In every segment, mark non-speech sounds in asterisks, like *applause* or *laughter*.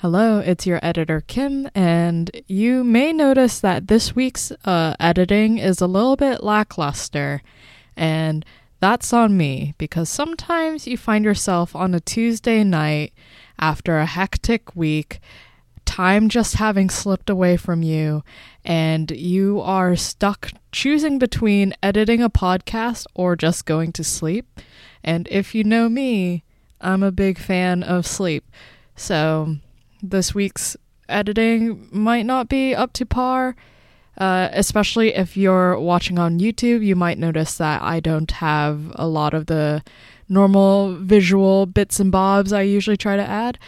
Hello, it's your editor Kim, and you may notice that this week's uh, editing is a little bit lackluster, and that's on me because sometimes you find yourself on a Tuesday night after a hectic week, time just having slipped away from you, and you are stuck choosing between editing a podcast or just going to sleep. And if you know me, I'm a big fan of sleep. So, this week's editing might not be up to par. Uh, especially if you're watching on YouTube, you might notice that I don't have a lot of the normal visual bits and bobs I usually try to add.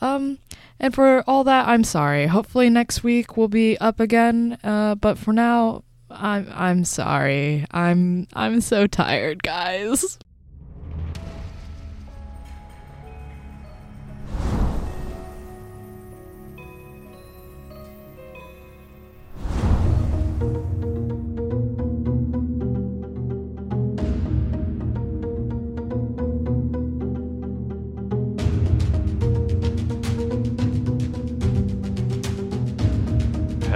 Um, and for all that, I'm sorry. Hopefully next week we'll be up again. Uh, but for now, I'm I'm sorry. I'm I'm so tired, guys.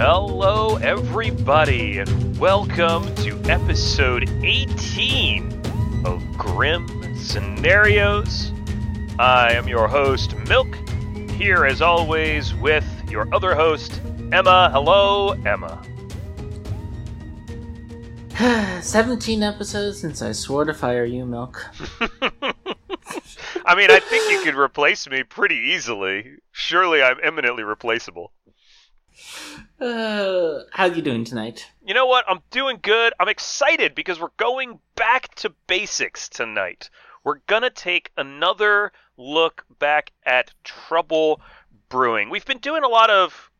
Hello, everybody, and welcome to episode 18 of Grim Scenarios. I am your host, Milk, here as always with your other host, Emma. Hello, Emma. *sighs* 17 episodes since I swore to fire you, Milk. *laughs* I mean, I think you could replace me pretty easily. Surely I'm eminently replaceable. Uh, how you doing tonight? You know what? I'm doing good. I'm excited because we're going back to basics tonight. We're gonna take another look back at Trouble Brewing. We've been doing a lot of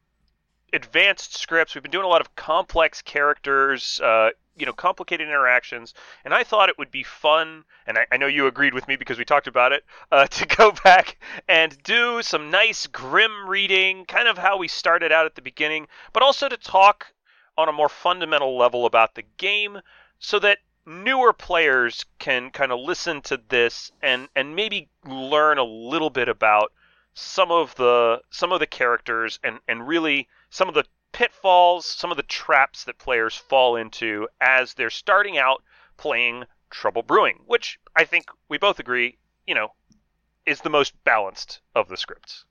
advanced scripts. We've been doing a lot of complex characters, uh, you know, complicated interactions, and I thought it would be fun, and I, I know you agreed with me because we talked about it, uh, *laughs* to go back and do some nice grim reading, kind of how we started out at the beginning, but also to talk on a more fundamental level about the game, so that newer players can kind of listen to this and and maybe learn a little bit about some of the some of the characters and and really some of the pitfalls, some of the traps that players fall into as they're starting out playing Trouble Brewing, which I think we both agree, you know, is the most balanced of the scripts.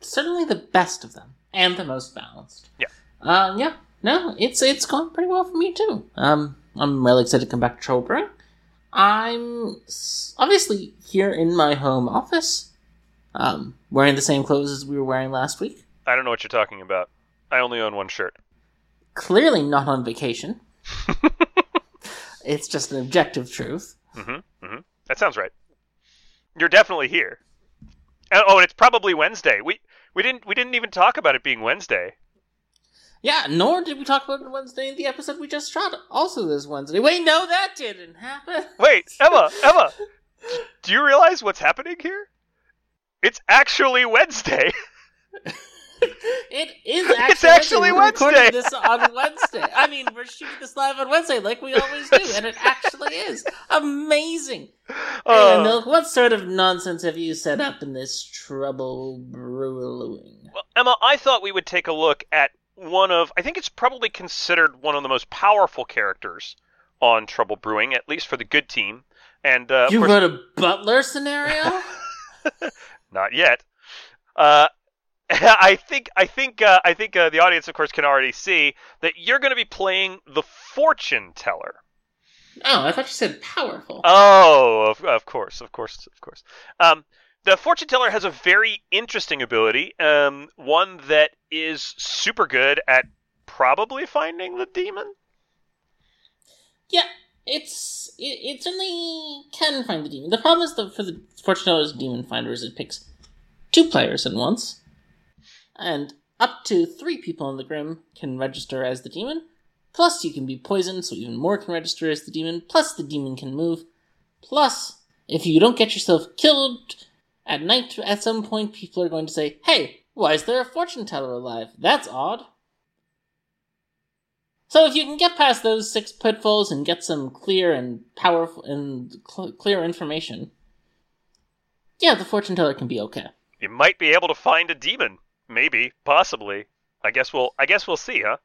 Certainly the best of them, and the most balanced. Yeah. Uh, yeah. No, it's it's gone pretty well for me too. Um, I'm really excited to come back to Trouble Brewing. I'm obviously here in my home office, um, wearing the same clothes as we were wearing last week. I don't know what you're talking about. I only own one shirt. Clearly not on vacation. *laughs* it's just an objective truth. Mm-hmm. Mm-hmm. That sounds right. You're definitely here. And- Oh, and it's probably Wednesday. We we didn't we didn't even talk about it being Wednesday. Yeah, nor did we talk about it Wednesday in the episode we just shot. Also this Wednesday. Wait, no, that didn't happen. *laughs* Wait, Emma, Emma, do you realize what's happening here? It's actually Wednesday. *laughs* It is actually It's actually We're recording Wednesday. this on Wednesday. I mean, we're shooting this live on Wednesday, like we always do, and it actually is amazing. Uh, Hey, Milk, what sort of nonsense have you set up in this trouble brewing? well, Emma, I thought we would take a look at one of I think it's probably considered one of the most powerful characters on Trouble Brewing, at least for the good team. And uh, of you course, wrote a butler scenario? *laughs* not yet. Uh, *laughs* I think I think uh, I think uh, the audience, of course, can already see that you're going to be playing the fortune teller. oh, I thought you said powerful. Oh, of, of course, of course, of course. Um, the fortune teller has a very interesting ability, um, one that is super good at probably finding the demon. Yeah, it's it, it certainly can find the demon. The problem is that for the fortune teller's demon finders, it picks two players at once, and up to three people in the grim can register as the demon. Plus, you can be poisoned, so even more can register as the demon. Plus, the demon can move. Plus, if you don't get yourself killed at night, at some point, people are going to say, "Hey, why is there a fortune teller alive? That's odd." So if you can get past those six pitfalls and get some clear and powerful and cl- clear information, yeah, the fortune teller can be okay. You might be able to find a demon. Maybe, possibly. I guess we'll. I guess we'll see, huh?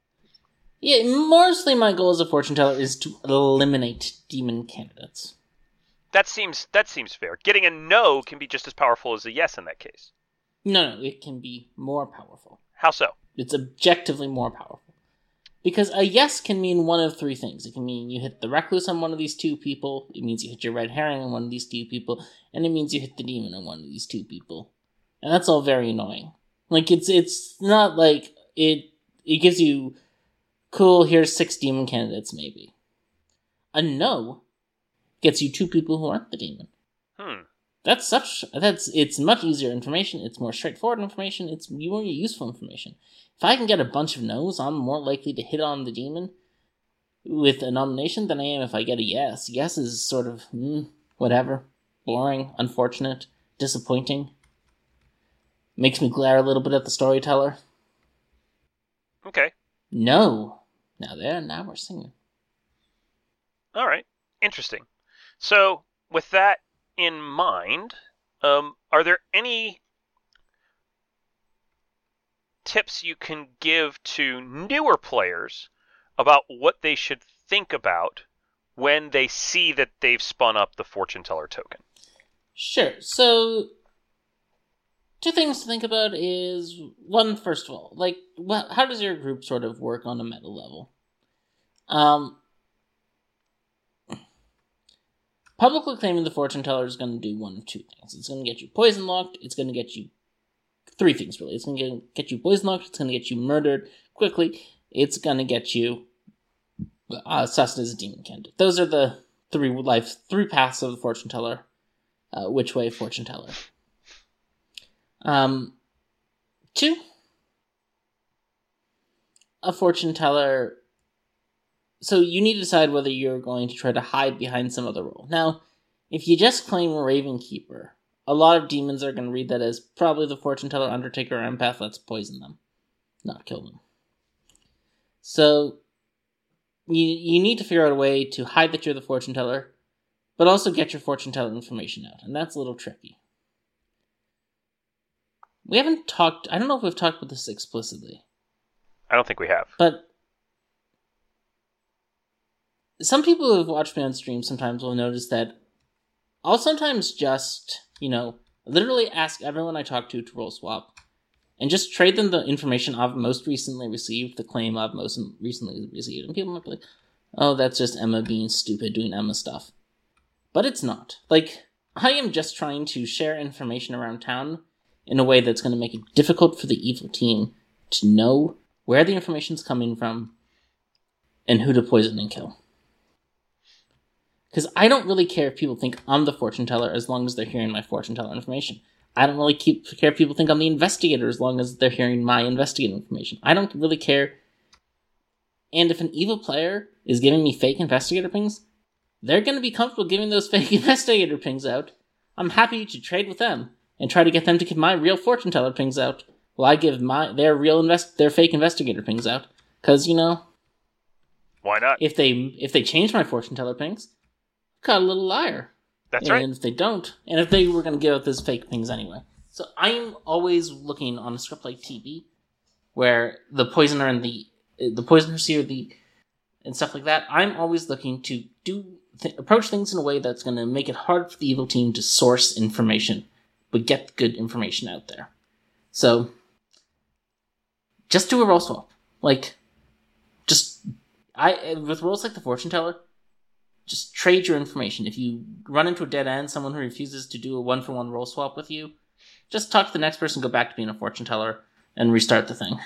Yeah, mostly my goal as a fortune teller is to eliminate demon candidates. That seems that seems fair. Getting a no can be just as powerful as a yes in that case. No, no, it can be more powerful. How so? It's objectively more powerful. Because a yes can mean one of three things. It can mean you hit the recluse on one of these two people, it means you hit your red herring on one of these two people, and it means you hit the demon on one of these two people. And that's all very annoying. Like it's it's not like it it gives you cool, here's six demon candidates maybe. A no gets you two people who aren't the demon. Hmm. That's such that's it's much easier information, it's more straightforward information, it's more useful information. If I can get a bunch of no's, I'm more likely to hit on the demon with a nomination than I am if I get a yes. Yes is sort of mm, whatever, boring, unfortunate, disappointing. Makes me glare a little bit at the storyteller. Okay. No. Now there, now we're singing. All right. Interesting. So, with that in mind, um, are there any tips you can give to newer players about what they should think about when they see that they've spun up the fortune teller token? Sure. So, two things to think about is one, first of all, like, wh- how does your group sort of work on a meta level? Um, publicly claiming the fortune teller is going to do one of two things. It's going to get you poison locked. It's going to get you three things really. It's going to get you poison locked. It's going to get you murdered quickly. It's going to get you uh, sussed as a demon candidate. Those are the three life three paths of the fortune teller. Uh, which way fortune teller? Um, two. A fortune teller so you need to decide whether you're going to try to hide behind some other role. Now, if you just claim Raven Keeper, a lot of demons are going to read that as probably the fortune teller, undertaker, or empath. Let's poison them, not kill them. So you you need to figure out a way to hide that you're the fortune teller, but also get your fortune teller information out, and that's a little tricky. We haven't talked. I don't know if we've talked about this explicitly, I don't think we have. but some people who have watched me on stream sometimes will notice that I'll sometimes just, you know, literally ask everyone I talk to to role swap and just trade them the information I've most recently received, the claim I've most recently received. And people might be like, oh, that's just Emma being stupid doing Emma stuff. But it's not. Like, I am just trying to share information around town in a way that's going to make it difficult for the evil team to know where the information's coming from and who to poison and kill. Because I don't really care if people think I'm the fortune teller as long as they're hearing my fortune teller information. I don't really keep, care if people think I'm the investigator as long as they're hearing my investigative information. I don't really care. And if an evil player is giving me fake investigator pings, they're going to be comfortable giving those *laughs* fake investigator pings out. I'm happy to trade with them and try to get them to give my real fortune teller pings out while I give my their real invest their fake investigator pings out. Because you know, Why not? if they if they change my fortune teller pings, i got a little liar. That's and right. And if they don't, and if they were going to give out those fake pings anyway. So I'm always looking on a script like TB, where the poisoner and the the poisoner seer the and stuff like that. I'm always looking to do th- approach things in a way that's going to make it hard for the evil team to source information, but get good information out there. So just do a role swap, like just I with roles like the fortune teller just trade your information. If you run into a dead end, someone who refuses to do a one for one role swap with you, just talk to the next person, go back to being a fortune teller, and restart the thing.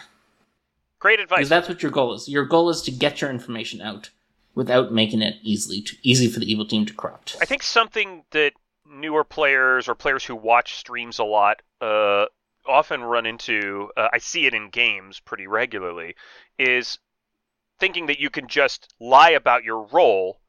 Great advice. Because that's what your goal is. Your goal is to get your information out without making it easily to, easy for the evil team to corrupt. I think something that newer players or players who watch streams a lot uh, often run into, uh, I see it in games pretty regularly, is thinking that you can just lie about your role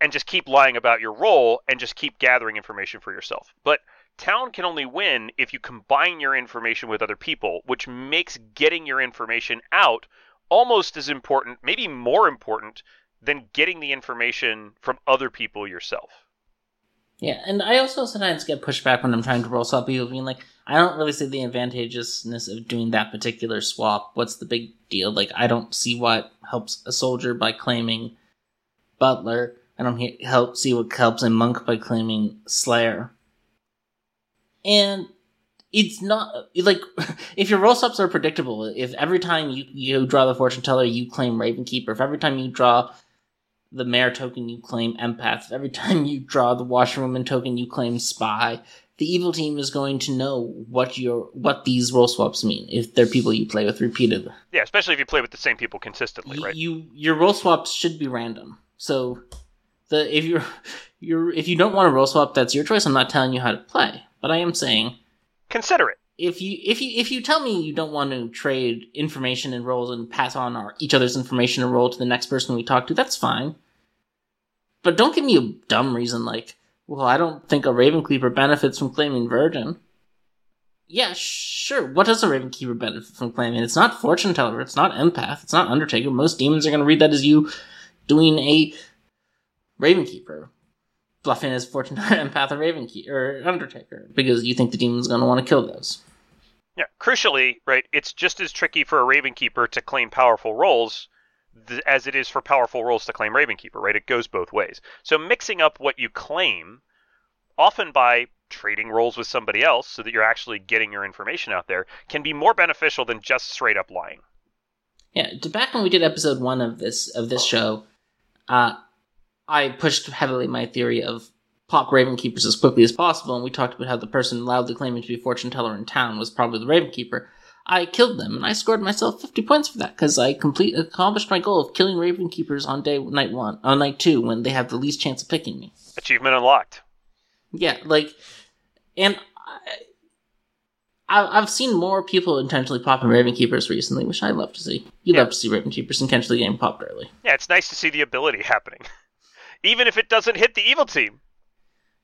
and just keep lying about your role and just keep gathering information for yourself. But town can only win if you combine your information with other people, which makes getting your information out almost as important, maybe more important, than getting the information from other people yourself. Yeah, and I also sometimes get pushback when I'm trying to role swap people being like, I don't really see the advantageousness of doing that particular swap. What's the big deal? Like, I don't see what helps a soldier by claiming Butler. I don't he- help see what helps a monk by claiming Slayer. And it's not like *laughs* if your role swaps are predictable. If every time you you draw the fortune teller, you claim Ravenkeeper. If every time you draw the mayor token, you claim empath. Every time you draw the washerwoman token, you claim spy. The evil team is going to know what your what these role swaps mean if they're people you play with repeatedly. Yeah, especially if you play with the same people consistently, right? You your role swaps should be random. So the if you're you're if you don't want to role swap, that's your choice. I'm not telling you how to play, but I am saying Consider it. if you if you if you tell me you don't want to trade information and roles and pass on our each other's information and role to the next person we talk to, that's fine. But don't give me a dumb reason like, well, I don't think a Ravencleaver benefits from claiming Virgin. Yeah, sure. What does a Ravenkeeper benefit from claiming? It's not Fortune Teller. It's not Empath. It's not Undertaker. Most demons are going to read that as you doing a Ravenkeeper, bluffing as Fortune *laughs* Teller, Empath, or Ravenkeeper or Undertaker because you think the demon's going to want to kill those. Yeah, crucially, right, it's just as tricky for a Ravenkeeper to claim powerful roles th- as it is for powerful roles to claim Ravenkeeper, right? It goes both ways. So mixing up what you claim, often by trading roles with somebody else so that you're actually getting your information out there, can be more beneficial than just straight up lying. Yeah, back when we did episode one of this of this show, uh, I pushed heavily my theory of pop Ravenkeepers as quickly as possible, and we talked about how the person loudly claiming to be fortune teller in town was probably the Ravenkeeper. I killed them, and I scored myself fifty points for that because I complete accomplished my goal of killing Ravenkeepers on day night one, on night two when they have the least chance of picking me. Achievement unlocked. Yeah, like, and I, I've seen more people intentionally popping Ravenkeepers recently, which I love to see. You Yeah. love to see Raven Ravenkeepers intentionally getting popped early. Yeah, it's nice to see the ability happening. *laughs* Even if it doesn't hit the evil team.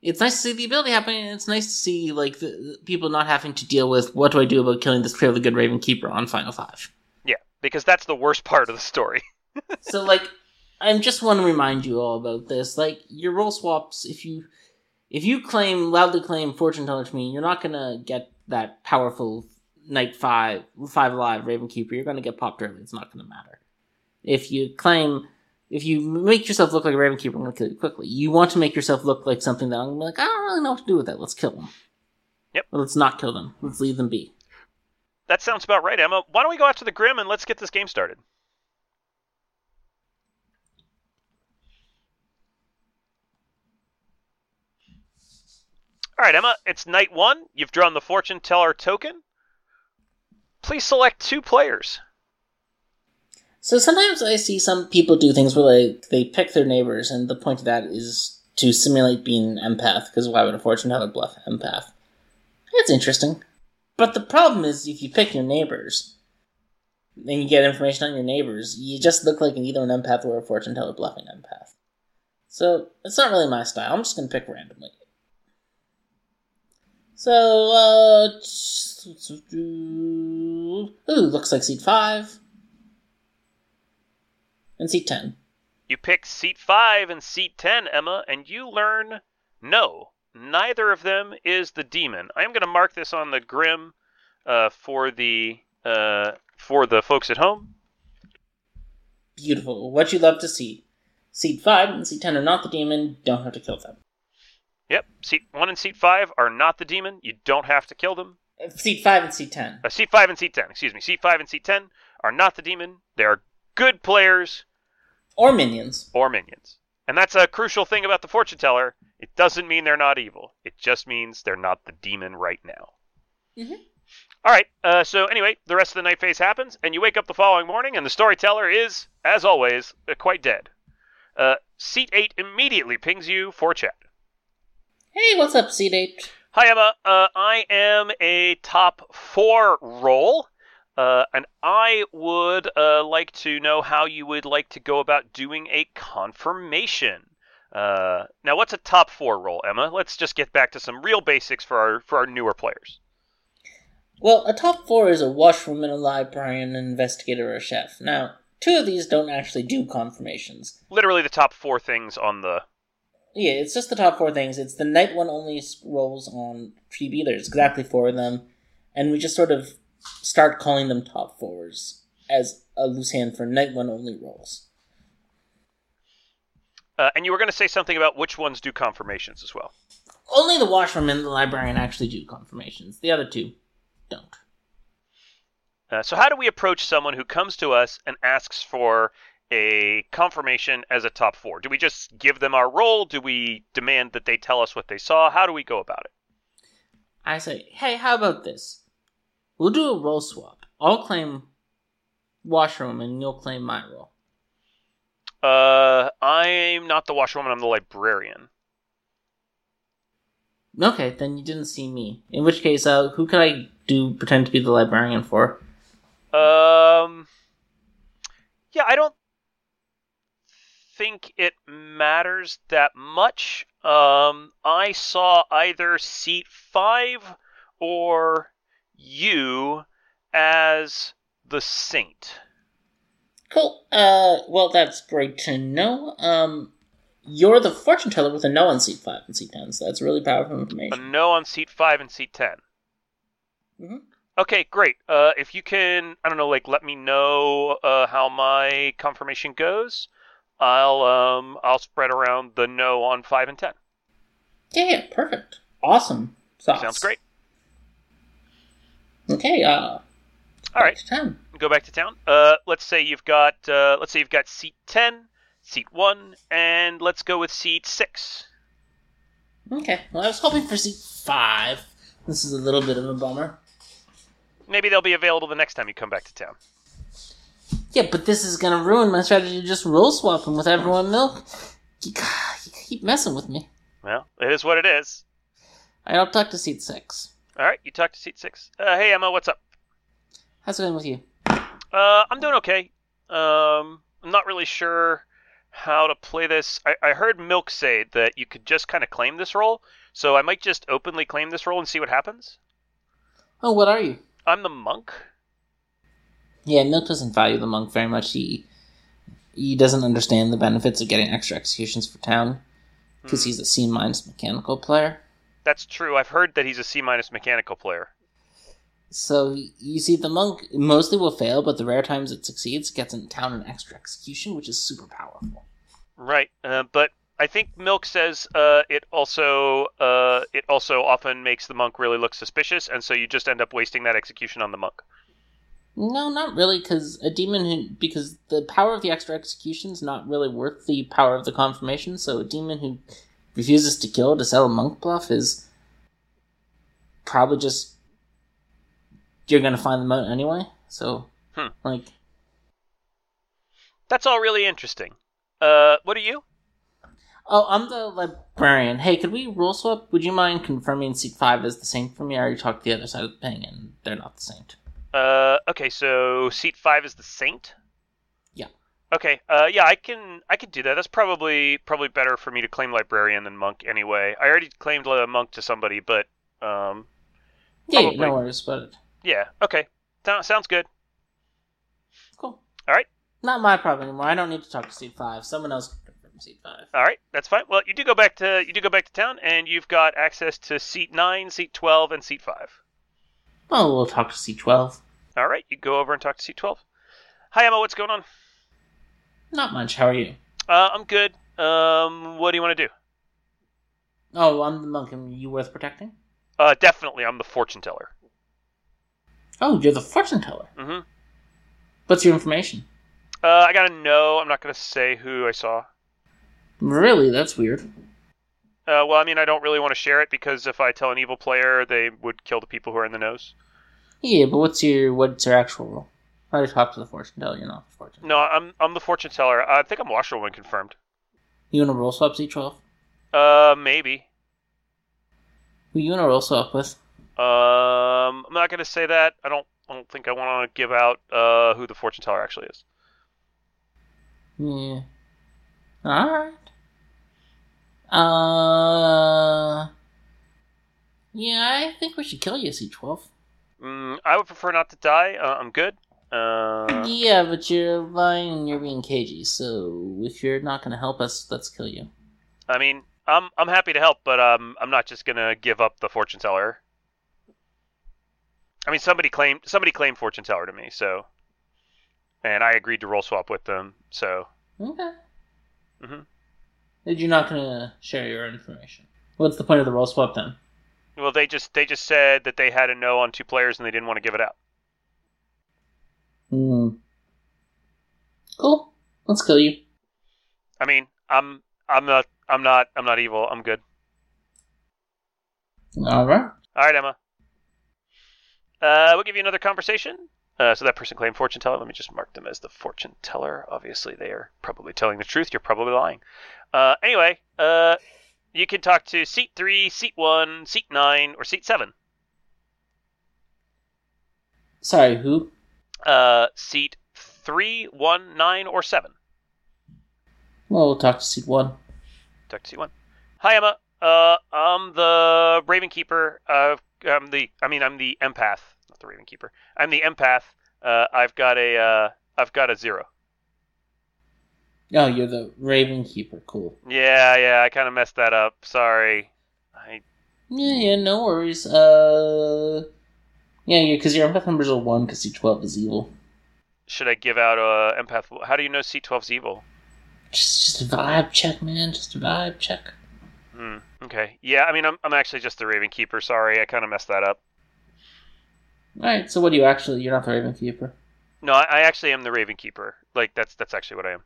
It's nice to see the ability happening, and it's nice to see like the, the people not having to deal with what do I do about killing this fairly good Raven Keeper on Final Five. Yeah, because that's the worst part of the story. *laughs* so like, I just want to remind you all about this. Like your role swaps, if you if you claim loudly claim fortune teller to me, you're not gonna get that powerful night five five alive Raven Keeper. You're gonna get popped early. It's not gonna matter. If you claim if you make yourself look like a Raven Keeper, I'm gonna kill you quickly. You want to make yourself look like something that I'm gonna be like, I don't really know what to do with that. Let's kill them. Yep. Well, let's not kill them. Let's leave them be. That sounds about right, Emma. Why don't we go out to the Grim and let's get this game started? All right, Emma, it's night one. You've drawn the fortune teller token. Please select two players. So sometimes I see some people do things where like they pick their neighbors, and the point of that is to simulate being an empath. Because why would a fortune teller bluff empath? It's interesting, but the problem is if you pick your neighbors, and you get information on your neighbors, you just look like either an empath or a fortune teller bluffing empath. So it's not really my style. I'm just gonna pick randomly. So, uh, ooh, looks like seat five and seat 10. You pick seat 5 and seat 10, Emma, and you learn no, neither of them is the demon. I am going to mark this on the Grim uh, for the uh, for the folks at home. Beautiful. What you love to see. Seat 5 and seat 10 are not the demon, don't have to kill them. Yep, seat 1 and seat 5 are not the demon. You don't have to kill them. Seat 5 and seat 10. Uh, seat 5 and seat 10, excuse me. Seat 5 and seat 10 are not the demon. They are good players Or minions. or minions. And that's a crucial thing about the fortune teller. It doesn't mean they're not evil. It just means they're not the demon right now. Mhm. All right. Uh, so anyway, the rest of the night phase happens, and you wake up the following morning, and the storyteller is, as always, uh, quite dead. Uh, seat eight immediately pings you for chat. Hey, what's up, seat 8? Hi Emma. Uh, I am a top four role. Uh, and I would uh, like to know how you would like to go about doing a confirmation. Uh, now, what's a top four role, Emma? Let's just get back to some real basics for our for our newer players. Well, a top 4 is a washroom and a librarian, an investigator, or a chef. Now, two of these don't actually do confirmations. Literally, the top four things on the Yeah, it's just the top four things. It's the night one only roles on TB. There's exactly four of them, and we just sort of start calling them top fours as a loose hand for night one only roles. Uh, and you were going to say something about which ones do confirmations as well. Only the washroom and the librarian actually do confirmations. The other two don't. Uh, so, how do we approach someone who comes to us and asks for a confirmation as a top four? Do we just give them our role? Do we demand that they tell us what they saw? How do we go about it? I say, hey, how about this? We'll do a role swap. I'll claim washroom and you'll claim my role. Uh, I'm not the washerwoman. I'm the librarian. Okay, then you didn't see me. In which case, uh, who could I do pretend to be the librarian for? Um, yeah, I don't think it matters that much. Um, I saw either seat five or you as the saint. Cool. Uh, well, that's great to know. Um, you're the fortune teller with a no on seat five and seat ten, so that's really powerful A information. no on seat five and seat 10 Mhm. Okay, great. Uh, if you can, I don't know, like let me know uh, how my confirmation goes. I'll um I'll spread around the no on five and ten. Yeah, yeah, perfect. Awesome. Thoughts. Sounds great. Okay. Uh, All right. to ten. go back to town. Uh, let's say you've got uh, let's say you've got seat ten, seat one, and let's go with seat six. Okay. Well, I was hoping for seat five. This is a little bit of a bummer. Maybe they'll be available the next time you come back to town. Yeah, but this is gonna ruin my strategy to just role swapping with everyone milk. You, you keep messing with me. Well, it is what it is. I'll talk to seat six. All right, you talk to seat six. Uh, hey Emma, what's up? How's it going with you? Uh, I'm doing okay. Um, I'm not really sure how to play this. I, I heard Milk say that you could just kind of claim this role, so I might just openly claim this role and see what happens. Oh, what are you? I'm the monk. Yeah, Milk doesn't value the monk very much. He he doesn't understand the benefits of getting extra executions for town because Hmm. he's a C minus mechanical player. That's true. I've heard that he's a C minus mechanical player. So you see, the monk mostly will fail, but the rare times it succeeds, gets in town an extra execution, which is super powerful. Right, uh, but I think Milk says uh, it also uh, it also often makes the monk really look suspicious, and so you just end up wasting that execution on the monk. No, not really, because a demon who because the power of the extra execution is not really worth the power of the confirmation. So a demon who refuses to kill to sell a monk bluff is probably just you're gonna find them out anyway. So Hmm. like That's all really interesting. Uh, what are you? Oh, I'm the librarian. Hey, could we role swap? Would you mind confirming seat five is the saint for me? I already talked to the other side of the ping and they're not the saint. Uh, okay, so seat five is the saint. Yeah. Okay. Uh, yeah, I can I can do that. That's probably probably better for me to claim librarian than monk anyway. I already claimed uh, monk to somebody, but um, Yeah, Probably. no worries it. yeah. Okay. So- sounds good. Cool. All right. Not my problem anymore. I don't need to talk to seat five. Someone else can seat five. All right, that's fine. Well, you do go back to you do go back to town, and you've got access to seat nine, seat twelve, and seat five. Well, we'll talk to seat twelve. All right, you go over and talk to seat twelve. Hi Emma, what's going on? Not much. How are you? Uh, I'm good. Um, what do you want to do? Oh, I'm the monk. Am you worth protecting? Uh, definitely, I'm the fortune teller. Oh, you're the fortune teller. Mm-hmm. What's your information? Uh, I gotta know. I'm not gonna say who I saw. Really? That's weird. Uh, well, I mean, I don't really want to share it because if I tell an evil player, they would kill the people who are in the nose. Yeah, but what's your what's your actual role? I just talked to the fortune teller. You're not the fortune. No, I'm I'm the fortune teller. I think I'm washerwoman confirmed. You want to role swap seat twelve? Uh, maybe. Who you want to role swap with? Um, I'm not gonna say that. I don't. I don't think I want to give out uh who the fortune teller actually is. Yeah. Alright. Uh. Yeah, I think we should kill you, C12. Mm, I would prefer not to die. Uh, I'm good. Uh, yeah, but you're lying and you're being cagey, so if you're not gonna help us, let's kill you. I mean, I'm I'm happy to help, but um, I'm not just gonna give up the fortune teller. I mean, somebody claimed somebody claimed fortune teller to me, so, and I agreed to role swap with them. So, Okay. Mhm. You're not gonna share your information. What's the point of the role swap then? well, they just they just said that they had a no on two players and they didn't want to give it out. Hmm. Cool. Let's kill you. I mean, I'm I'm not I'm not I'm not evil. I'm good. All right. All right, Emma. Uh, we'll give you another conversation. Uh, so that person claimed fortune teller. Let me just mark them as the fortune teller. Obviously, they are probably telling the truth. You're probably lying. Uh, anyway, uh, you can talk to seat three, seat one, seat nine, or seat seven. Sorry, who? Uh, seat three, one, nine, or seven. Well, we'll talk to seat one. Talk to seat one. Hi, Emma. Uh, I'm the Raven Keeper. Uh, I'm the. I mean, I'm the empath, not the Raven Keeper. I'm the empath. Uh, I've got a. Uh, I've got a zero. Oh, you're the Raven Keeper. Cool. Yeah, yeah, I kind of messed that up. Sorry. I Yeah, yeah, no worries. Uh, yeah, yeah, because your empath numbers are one, because C12 is evil. should I give out a empath? How do you know C12's evil? Just, just a vibe check, man. Just a vibe check. Hmm. Okay. Yeah, I mean, I'm I'm actually just the Raven Keeper. Sorry, I kind of messed that up. All right. So, what do you actually? You're not the Raven Keeper. No, I, I actually am the Raven Keeper. Like that's that's actually what I am.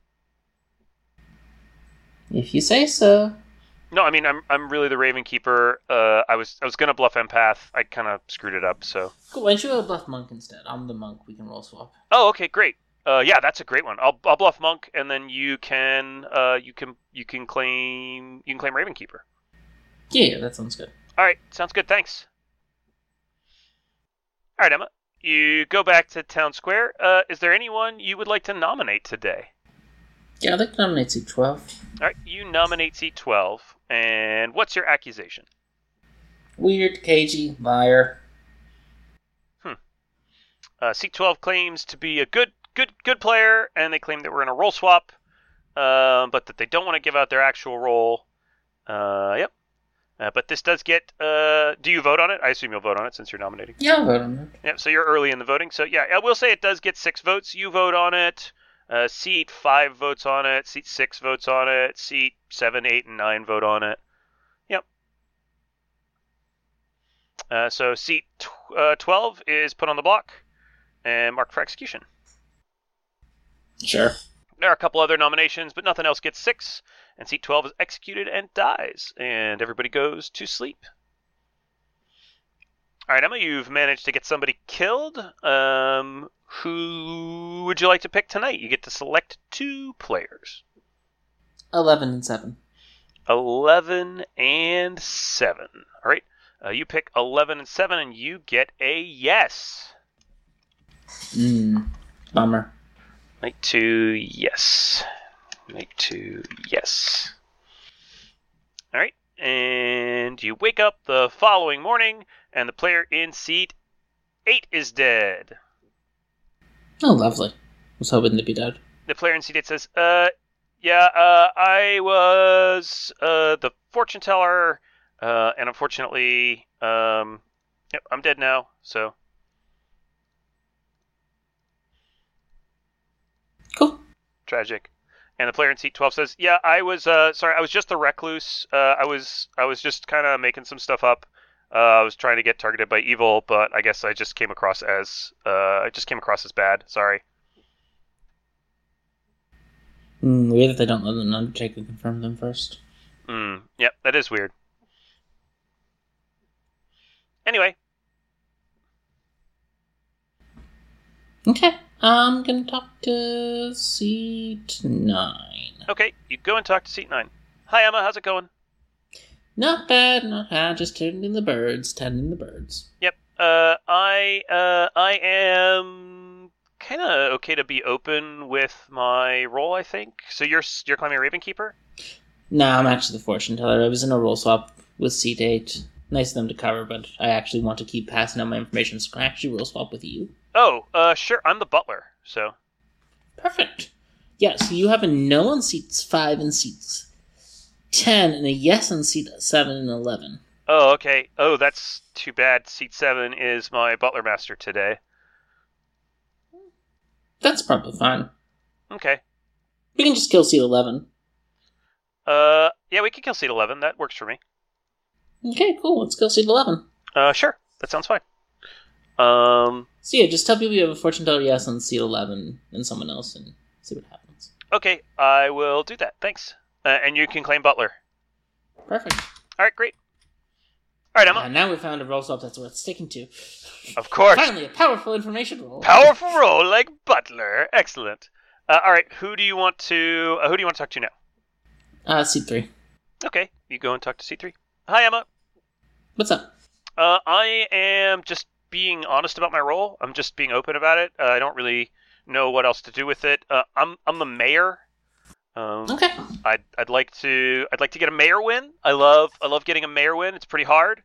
If you say so. No, I mean I'm I'm really the Raven Keeper. Uh, I was I was gonna bluff empath. I kind of screwed it up. So. Cool. Why don't you go bluff monk instead? I'm the monk. We can role swap. Oh, okay, great. Uh, yeah, that's a great one. I'll I'll bluff monk, and then you can uh you can you can claim you can claim Raven Keeper. Yeah, yeah, that sounds good. All right, sounds good. Thanks. All right, Emma. You go back to town square. Uh, is there anyone you would like to nominate today? Yeah, I'd like to nominate seat twelve. All right, you nominate seat twelve, and what's your accusation? Weird, cagey, liar. Uh, seat twelve claims to be a good good good player, and they claim that we're in a role swap, uh, but that they don't want to give out their actual role. Uh, yep. Uh, but this does get. Uh, do you vote on it? I assume you'll vote on it since you're nominating. Yeah, I'll vote on that. Yeah, so you're early in the voting. So yeah, I will say it does get six votes. You vote on it. Uh, seat five votes on it. Seat six votes on it. Seat seven, eight, and nine vote on it. Yep. Uh, so seat tw- uh, twelve is put on the block and marked for execution. Sure. There are a couple other nominations, but nothing else gets six. And seat 12 is executed and dies. And everybody goes to sleep. All right, Emma, you've managed to get somebody killed. Um, who would you like to pick tonight? You get to select two players Eleven and seven. 11 and 7. All right, uh, you pick 11 and 7, and you get a yes. Mmm. Bummer. Night two, yes. Night two, yes. All right, and you wake up the following morning, and the player in seat eight is dead. Oh, lovely. Was hoping to be dead. The player in seat eight says, "Uh, yeah, uh, I was uh the fortune teller, uh, and unfortunately, um, yep, I'm dead now. So, Cool. tragic." And the player in seat 12 says, "Yeah, I was uh sorry, I was just a recluse. Uh I was I was just kind of making some stuff up. Uh I was trying to get targeted by evil, but I guess I just came across as uh I just came across as bad. Sorry." Mm, weird that they don't let an Undertaker confirm them first. Mm, yep, that is weird. Anyway, Okay. I'm gonna talk to seat nine. okay, you go and talk to seat 9. Hi Emma, how's it going? Not bad, not bad. Just tending the birds, tending the birds. Yep. Uh I uh I am kind of okay to be open with my role, I think. So you're you're climbing Raven Keeper? Nah, I'm actually the fortune teller. I was in a role swap with seat eight. Nice of them to cover, but I actually want to keep passing on my information, so can I actually role swap with you? Oh, uh sure, I'm the butler. So, Perfect. Yeah, so you have a no on seats five and seats 10 and a yes on seat 7 and 11. Oh, okay. Oh, that's too bad. Seat seven is my butler master today. That's probably fine. Okay. We can just kill seat 11. Uh, yeah, we can kill seat eleven. That works for me. Okay, cool. Let's kill seat 11. Uh, sure. That sounds fine. Um, So yeah, just tell people you have a fortune teller yes on seat 11 and someone else and see what happens. okay, I will do that. Thanks. Uh, and you can claim butler. Perfect. All right, great. All right, Emma. Uh, now we found a role swap that's worth sticking to. Of course. Finally, a powerful information role. Powerful role like butler. Excellent. Uh, all right, who do you want to? Uh, who do you want to talk to now? Uh, seat 3. Okay, you go and talk to C three. Hi, Emma. What's up? Uh, I am just being honest about my role. I'm just being open about it. Uh, I don't really know what else to do with it. Uh, I'm I'm the mayor. Um, Okay. I'd I'd like to I'd like to get a mayor win. I love I love getting a mayor win. It's pretty hard.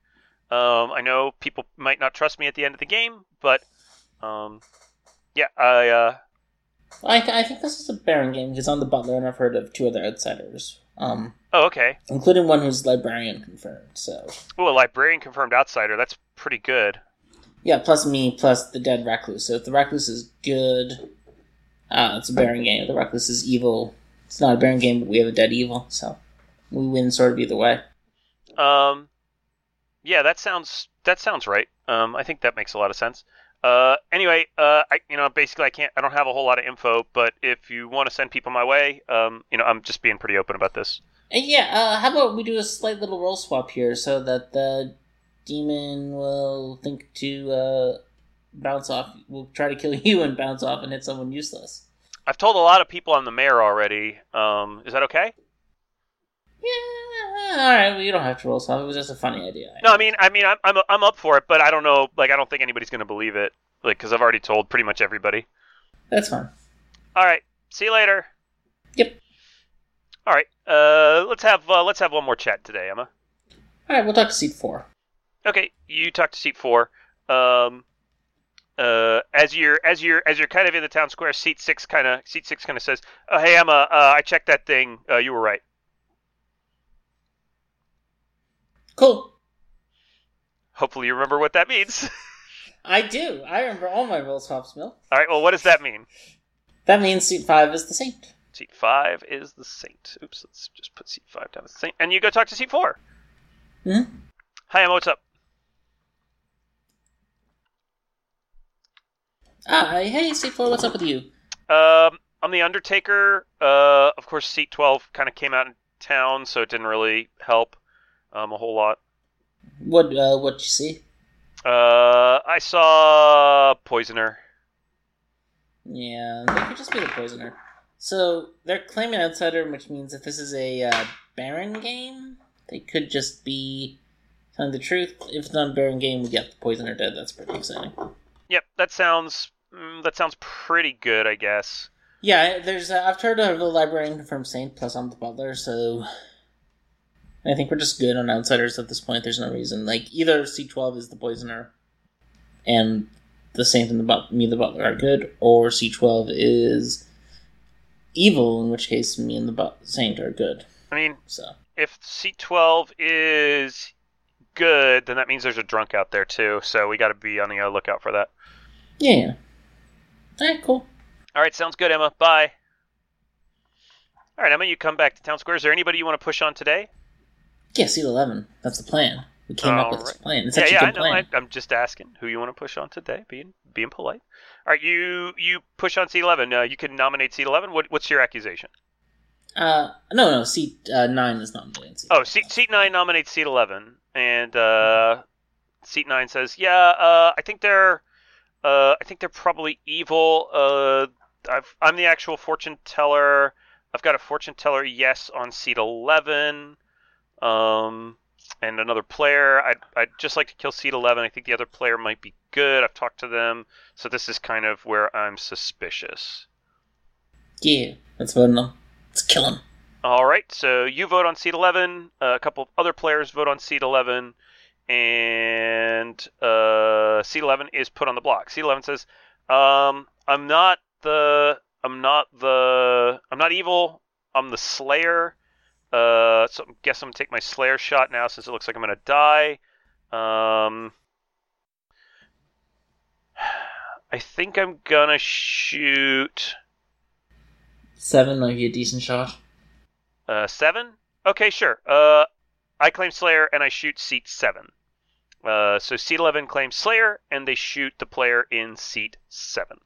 Um, I know people might not trust me at the end of the game, but um, yeah, I uh, I, th- I think this is a Baron game because I'm the butler and I've heard of two other outsiders, um, oh okay. including one who's librarian confirmed. So Oh, a librarian confirmed outsider. That's pretty good. yeah, plus me, plus the dead recluse. So if the recluse is good, uh, it's a Baron game. If the recluse is evil, it's not a Baron game, but we have a dead evil. So we win sort of either way. Um, yeah, that sounds that sounds right. Um, I think that makes a lot of sense. Uh, anyway, uh, I you know basically I can't I don't have a whole lot of info, but if you want to send people my way, um, you know I'm just being pretty open about this. And yeah, uh, how about we do a slight little role swap here so that the demon will think to uh, bounce off. We'll try to kill *laughs* you and bounce off and hit someone useless. I've told a lot of people I'm the mayor already. Um, is that okay? Yeah, all right. Well, you don't have to role swap. It was just a funny idea. No, I mean I mean I'm I'm, I'm up for it, but I don't know like I don't think anybody's gonna believe it like because I've already told pretty much everybody. That's fine. All right, see you later. Yep. All right, uh, let's have uh, let's have one more chat today, Emma. All right, we'll talk to seat four. Okay, you talk to seat four. Um, uh, as you're as you're as you're kind of in the town square, seat six kind of seat six kind of says, "Oh, hey Emma, uh, I checked that thing. Uh, you were right." Cool. Hopefully, you remember what that means. *laughs* I do. I remember all my role swaps, Milk. All right. Well, what does that mean? That means seat five is the saint. Seat five is the saint. Oops, let's just put seat five down as saint, and you go talk to seat four. Hmm? Hi Emma, what's up? Ah, hey, seat four. What's up with you? Um, I'm the Undertaker. Uh, of course, seat 12 kind of came out in town, so it didn't really help um, a whole lot. What? Uh, what you see? Uh, I saw Poisoner. Yeah, they could just be the poisoner. So they're claiming outsider, which means if this is a uh, Baron game, they could just be telling the truth. If it's not a Baron game, we get the poisoner dead. That's pretty exciting. Yep, that sounds mm, that sounds pretty good, I guess. Yeah, there's. Uh, I've heard of the librarian from saint. Plus, I'm the butler, so I think we're just good on outsiders at this point. There's no reason. Like either C12 is the poisoner, and the saint and the but- me the butler are good, or C12 is evil, in which case me and the but- saint are good. I mean, So if C12 is good, then that means there's a drunk out there too. So we got to be on the lookout for that. Yeah. All right, cool. All right, sounds good, Emma. Bye. All right, Emma, you come back to town square. Is there anybody you want to push on today? Yeah, seat 11. That's the plan. We came up with this plan. It's yeah, actually yeah, a I good know. plan. I, I'm just asking who you want to push on today. Being being polite. All right, you you push on seat eleven. Uh, you can nominate seat eleven. What what's your accusation? Uh, no, no, seat uh, 9 is not Nancy. Oh, seat seat nine nominates seat eleven, and uh, seat nine says, "Yeah, uh, I think they're uh, I think they're probably evil. Uh, I've, I'm the actual fortune teller. I've got a fortune teller yes on seat eleven. Um, and another player. I'd, I'd just like to kill seat 11. I think the other player might be good. I've talked to them. So this is kind of where I'm suspicious. Yeah, let's vote on. Let's kill him. All right, so you vote on seat 11. Uh, a couple of other players vote on seat 11. And uh, seat 11 is put on the block. C11 says, um, I'm not the. I'm not the. I'm not evil. I'm the Slayer. Uh, so I guess I'm gonna take my Slayer shot now since it looks like I'm gonna die. Um, I think I'm gonna shoot Seven might be a decent shot. uh seven. Okay, sure. Uh, I claim Slayer and I shoot seat seven. Uh, so seat eleven claims Slayer and they shoot the player in seat seven,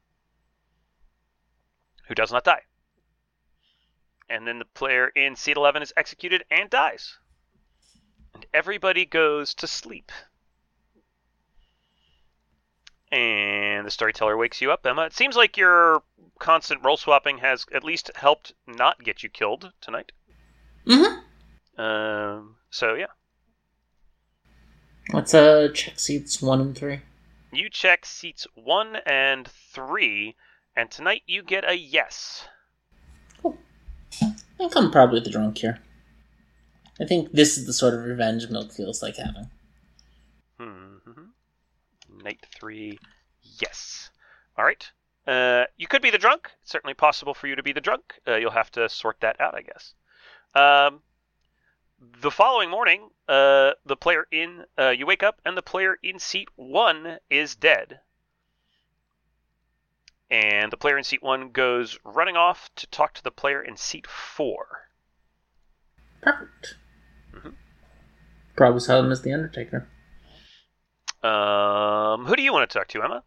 who does not die. And then the player in seat eleven is executed and dies. And everybody goes to sleep. And the storyteller wakes you up, Emma. It seems like your constant role swapping has at least helped not get you killed tonight. Mm-hmm. Um, so yeah, What's uh check seats one and three? you check seats one and three, and tonight you get a yes. Cool. I think I'm probably the drunk here. I think this is the sort of revenge milk feels like having. Mm-hmm. Night three, yes. All right. Uh, you could be the drunk. It's certainly possible for you to be the drunk. Uh, you'll have to sort that out, I guess. Um, the following morning, uh, the player in uh, you wake up and the player in seat one is dead, and the player in seat one goes running off to talk to the player in seat four. Perfect. Mhm. Probably saw him as the Undertaker. Um, who do you want to talk to, Emma?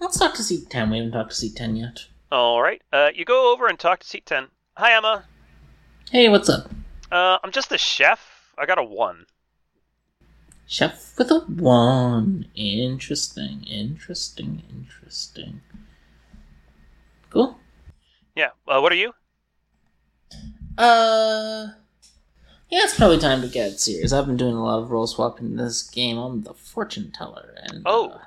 Let's talk to seat ten. We haven't talked to seat ten yet. All right. Uh, you go over and talk to seat ten. Hi, Emma. Hey, what's up? Uh, I'm just a chef. I got a one. Chef with a one. Interesting, interesting, interesting. Cool. Yeah. Uh, what are you? Uh, yeah, it's probably time to get serious. I've been doing a lot of role swapping in this game. I'm the fortune teller, and Oh. uh,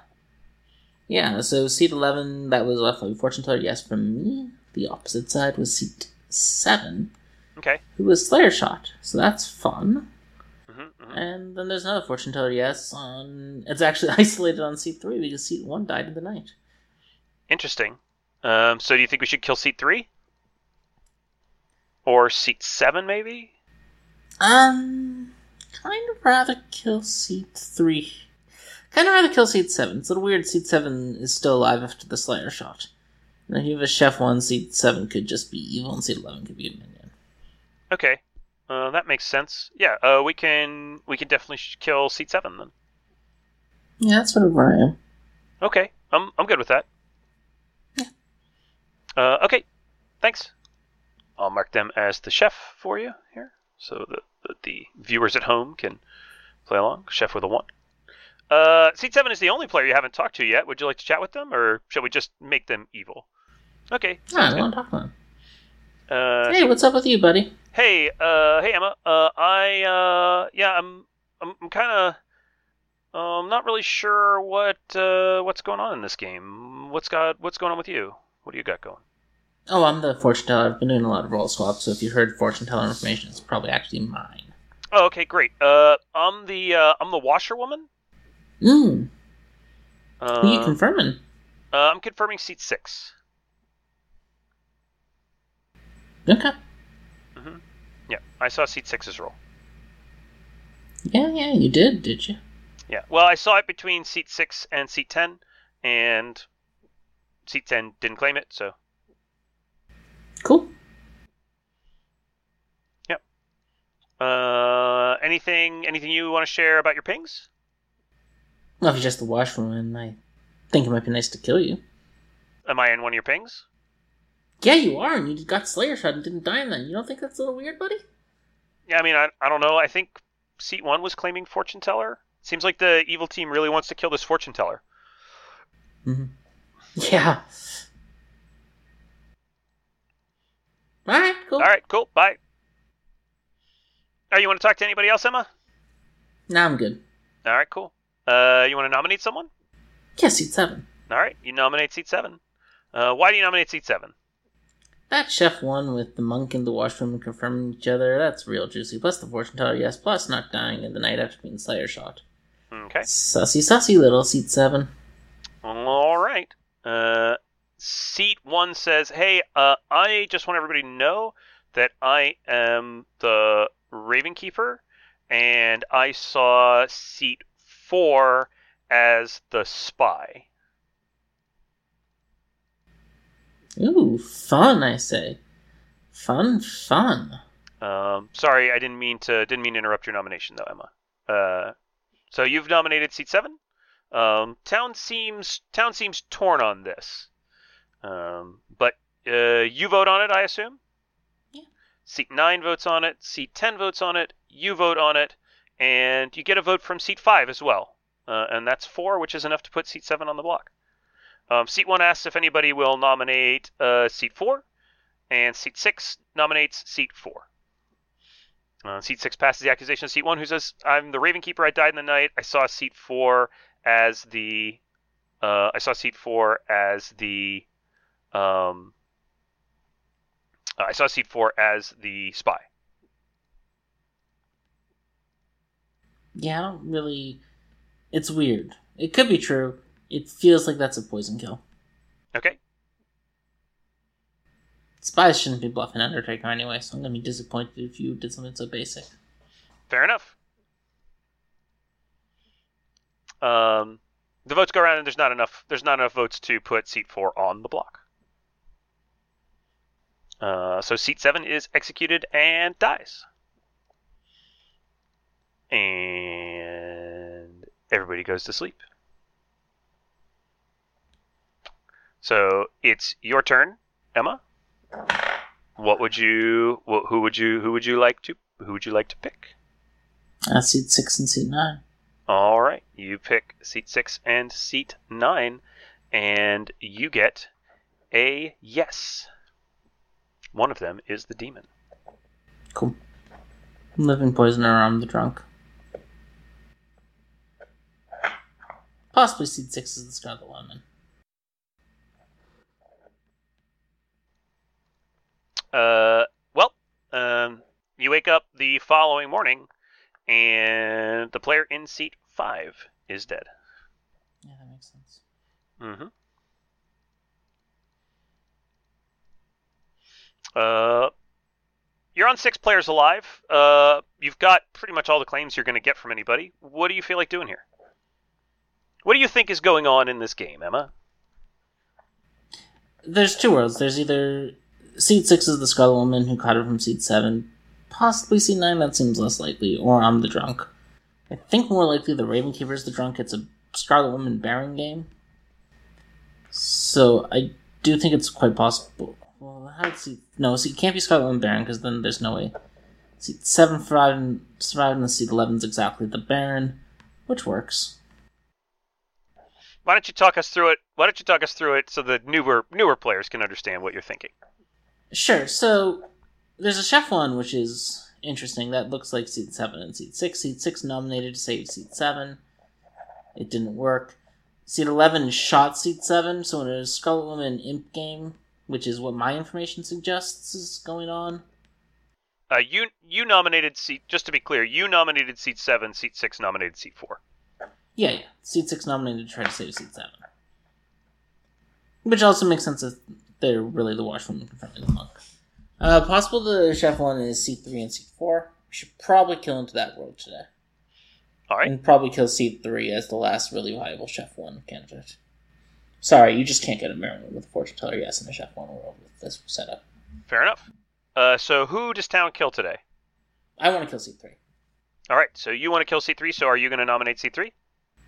yeah. So seat eleven, that was roughly fortune teller. Yes, from me. The opposite side was seat seven, Okay. who was Slayer shot. So that's fun. hmm hmm And then there's another fortune teller. Yes, on it's actually *laughs* isolated on seat three because seat one died in the night. Interesting. Um, so do you think we should kill seat three? Or seat seven, maybe? Um, kind of rather kill seat three. Kind of rather kill seat seven. It's a little weird. Seat seven is still alive after the Slayer shot. Now, if you have a chef one, seat seven could just be evil, and seat eleven could be a minion. Okay. Uh, that makes sense. Yeah. Uh, we can we can definitely sh- kill seat seven then. Yeah, that's where I am. Okay. I'm I'm good with that. Yeah. Uh, okay. Thanks. I'll mark them as the chef for you here, so that the, the viewers at home can play along. Chef with a one. Uh, seat seven is the only player you haven't talked to yet. Would you like to chat with them, or shall we just make them evil? Okay. Ah, I don't want to talk to them. Uh, Hey, what's up with you, buddy? Hey, uh, hey Emma. Uh, I, uh, yeah, I'm, I'm, I'm kind of, um, not really sure what, uh, what's going on in this game. What's got, what's going on with you? What do you got going? Oh, I'm the fortune teller. I've been doing a lot of role swaps, so if you heard fortune teller information, it's probably actually mine. Oh, okay, great. Uh, I'm the, uh, I'm the washerwoman. Uh, Who you confirming? uh, I'm confirming seat six. Okay. Mm-hmm. Yeah, I saw seat six's role. Yeah, yeah, you did, did you? Yeah. Well, I saw it between seat six and seat ten, and seat ten didn't claim it, so Cool. Yep. Uh, anything, anything you want to share about your pings? Well, if you're just the washerwoman, and I think it might be nice to kill you. Am I in one of your pings? Yeah, you are, and you got Slayer shot and didn't die in that. You don't think that's a little weird, buddy? Yeah, I mean, I, I don't know. I think seat one was claiming fortune teller. Seems like the evil team really wants to kill this fortune teller. Mm-hmm. *laughs* Yeah. All right, cool. All right, cool. Bye. Oh, you want to talk to anybody else, Emma? Now I'm good. All right, cool. Uh, you want to nominate someone? Yeah, seat seven. All right, you nominate seat seven. Uh, why do you nominate seat seven? That chef one with the monk in the washerwoman confirming each other, that's real juicy. Plus the fortune teller, yes. Plus not dying in the night after being Slayer shot. Okay. Sussy, sussy little seat seven. All right. Uh, seat one says, "Hey, uh, I just want everybody to know that I am the Raven Keeper, and I saw seat four as the spy. Ooh, fun, I say. Fun, fun. Um, sorry, I didn't mean to didn't mean to interrupt your nomination though, Emma. Uh, so you've nominated seat seven. Um, town seems town seems torn on this, um, but uh, you vote on it, I assume. Yeah. Seat nine votes on it. Seat ten votes on it. You vote on it, and you get a vote from seat five as well, uh, and that's four, which is enough to put seat seven on the block. Um, seat one asks if anybody will nominate uh, seat four, and seat six nominates seat four. Uh, seat six passes the accusation of seat one, who says, "I'm the Raven Keeper. I died in the night. I saw seat four as the, uh, I saw seat four as the, um, I saw seat four as the spy." Yeah, I don't really. It's weird. It could be true. It feels like that's a poison kill. Okay. Spies shouldn't be bluffing Undertaker anyway, so I'm gonna be disappointed if you did something so basic. Fair enough. Um, the votes go around, and there's not enough. There's not enough votes to put seat four on the block. Uh, so seat seven is executed and dies, and everybody goes to sleep. So it's your turn, Emma. What would you? wh- Who would you? Who would you like to? Who would you like to pick? Uh, seat six and seat nine. All right, you pick seat six and seat nine, and you get a yes. One of them is the demon. Cool. Living poisoner, I'm the drunk. Possibly seat six is the Scarlet Woman. Uh, well, um, you wake up the following morning, and the player in seat five is dead. Yeah, that makes sense. Mm-hmm. Uh, you're on six players alive. Uh, you've got pretty much all the claims you're going to get from anybody. What do you feel like doing here? What do you think is going on in this game, Emma? There's two worlds. There's either seat six is the Scarlet Woman who caught her from seat seven, possibly seat nine. That seems less likely, or I'm the drunk. I think more likely the Raven is the drunk. It's a Scarlet Woman Baron game, so I do think it's quite possible. Well, how did seat? No, see, it can't be Scarlet Woman Baron because then there's no way. Seat seven survived, and seat eleven is exactly the Baron, which works. Why don't you talk us through it? Why don't you talk us through it so the newer newer players can understand what you're thinking? Sure. So there's a chef one, which is interesting. That looks like seat seven and seat six. Seat six nominated to save seat seven. It didn't work. Seat eleven shot seat seven. So in a Scarlet Woman imp game, which is what my information suggests is going on. Uh, you you nominated seat. Just to be clear, you nominated seat seven. Seat six nominated seat four. Yeah, yeah. Seat six nominated to try to save seat seven. Which also makes sense they're really the washwoman confronting the monk. Uh, possible the chef one is C3 and C4. We should probably kill into that world today. All right. And probably kill C3 as the last really viable chef one candidate. Sorry, you just can't get a Merriman with a fortune teller yes in a chef one world with this setup. Fair enough. Uh, so who does town kill today? I want to kill C3. All right. So you want to kill C3, So are you going to nominate C3?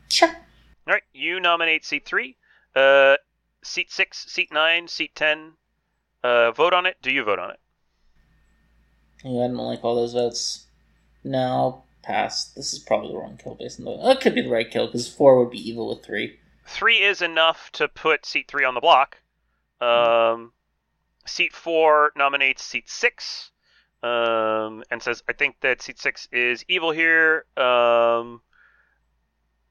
Sure. All right. You nominate C3. Uh, seat six, seat nine, seat ten. Uh, vote on it. Do you vote on it? Yeah, I don't like all those votes. No, I'll pass. This is probably the wrong kill based on the. It could be the right kill because four would be evil with three. Three is enough to put seat three on the block. Um, seat four nominates seat six, um, and says, "I think that seat six is evil here. Um,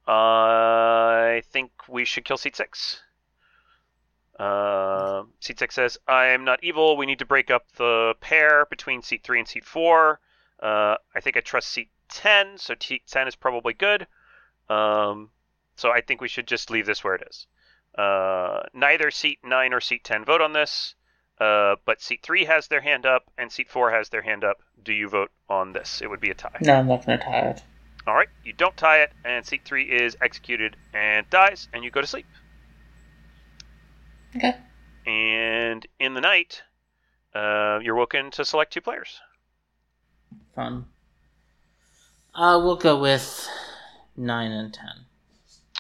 I think we should kill seat six. Um, seat six says, "I am not evil. We need to break up the pair between seat three and seat four. Uh, I think I trust seat ten, so seat ten is probably good. Um, so I think we should just leave this where it is. Uh, neither seat 9 or seat 10 vote on this. Uh, but seat three has their hand up, and seat four has their hand up. Do you vote on this? It would be a tie. No, I'm not gonna tie it. All right, you don't tie it, and seat three is executed and dies, and you go to sleep. Okay. And in the night, uh, you're woken to select two players. Fun. Uh, we'll go with nine and ten.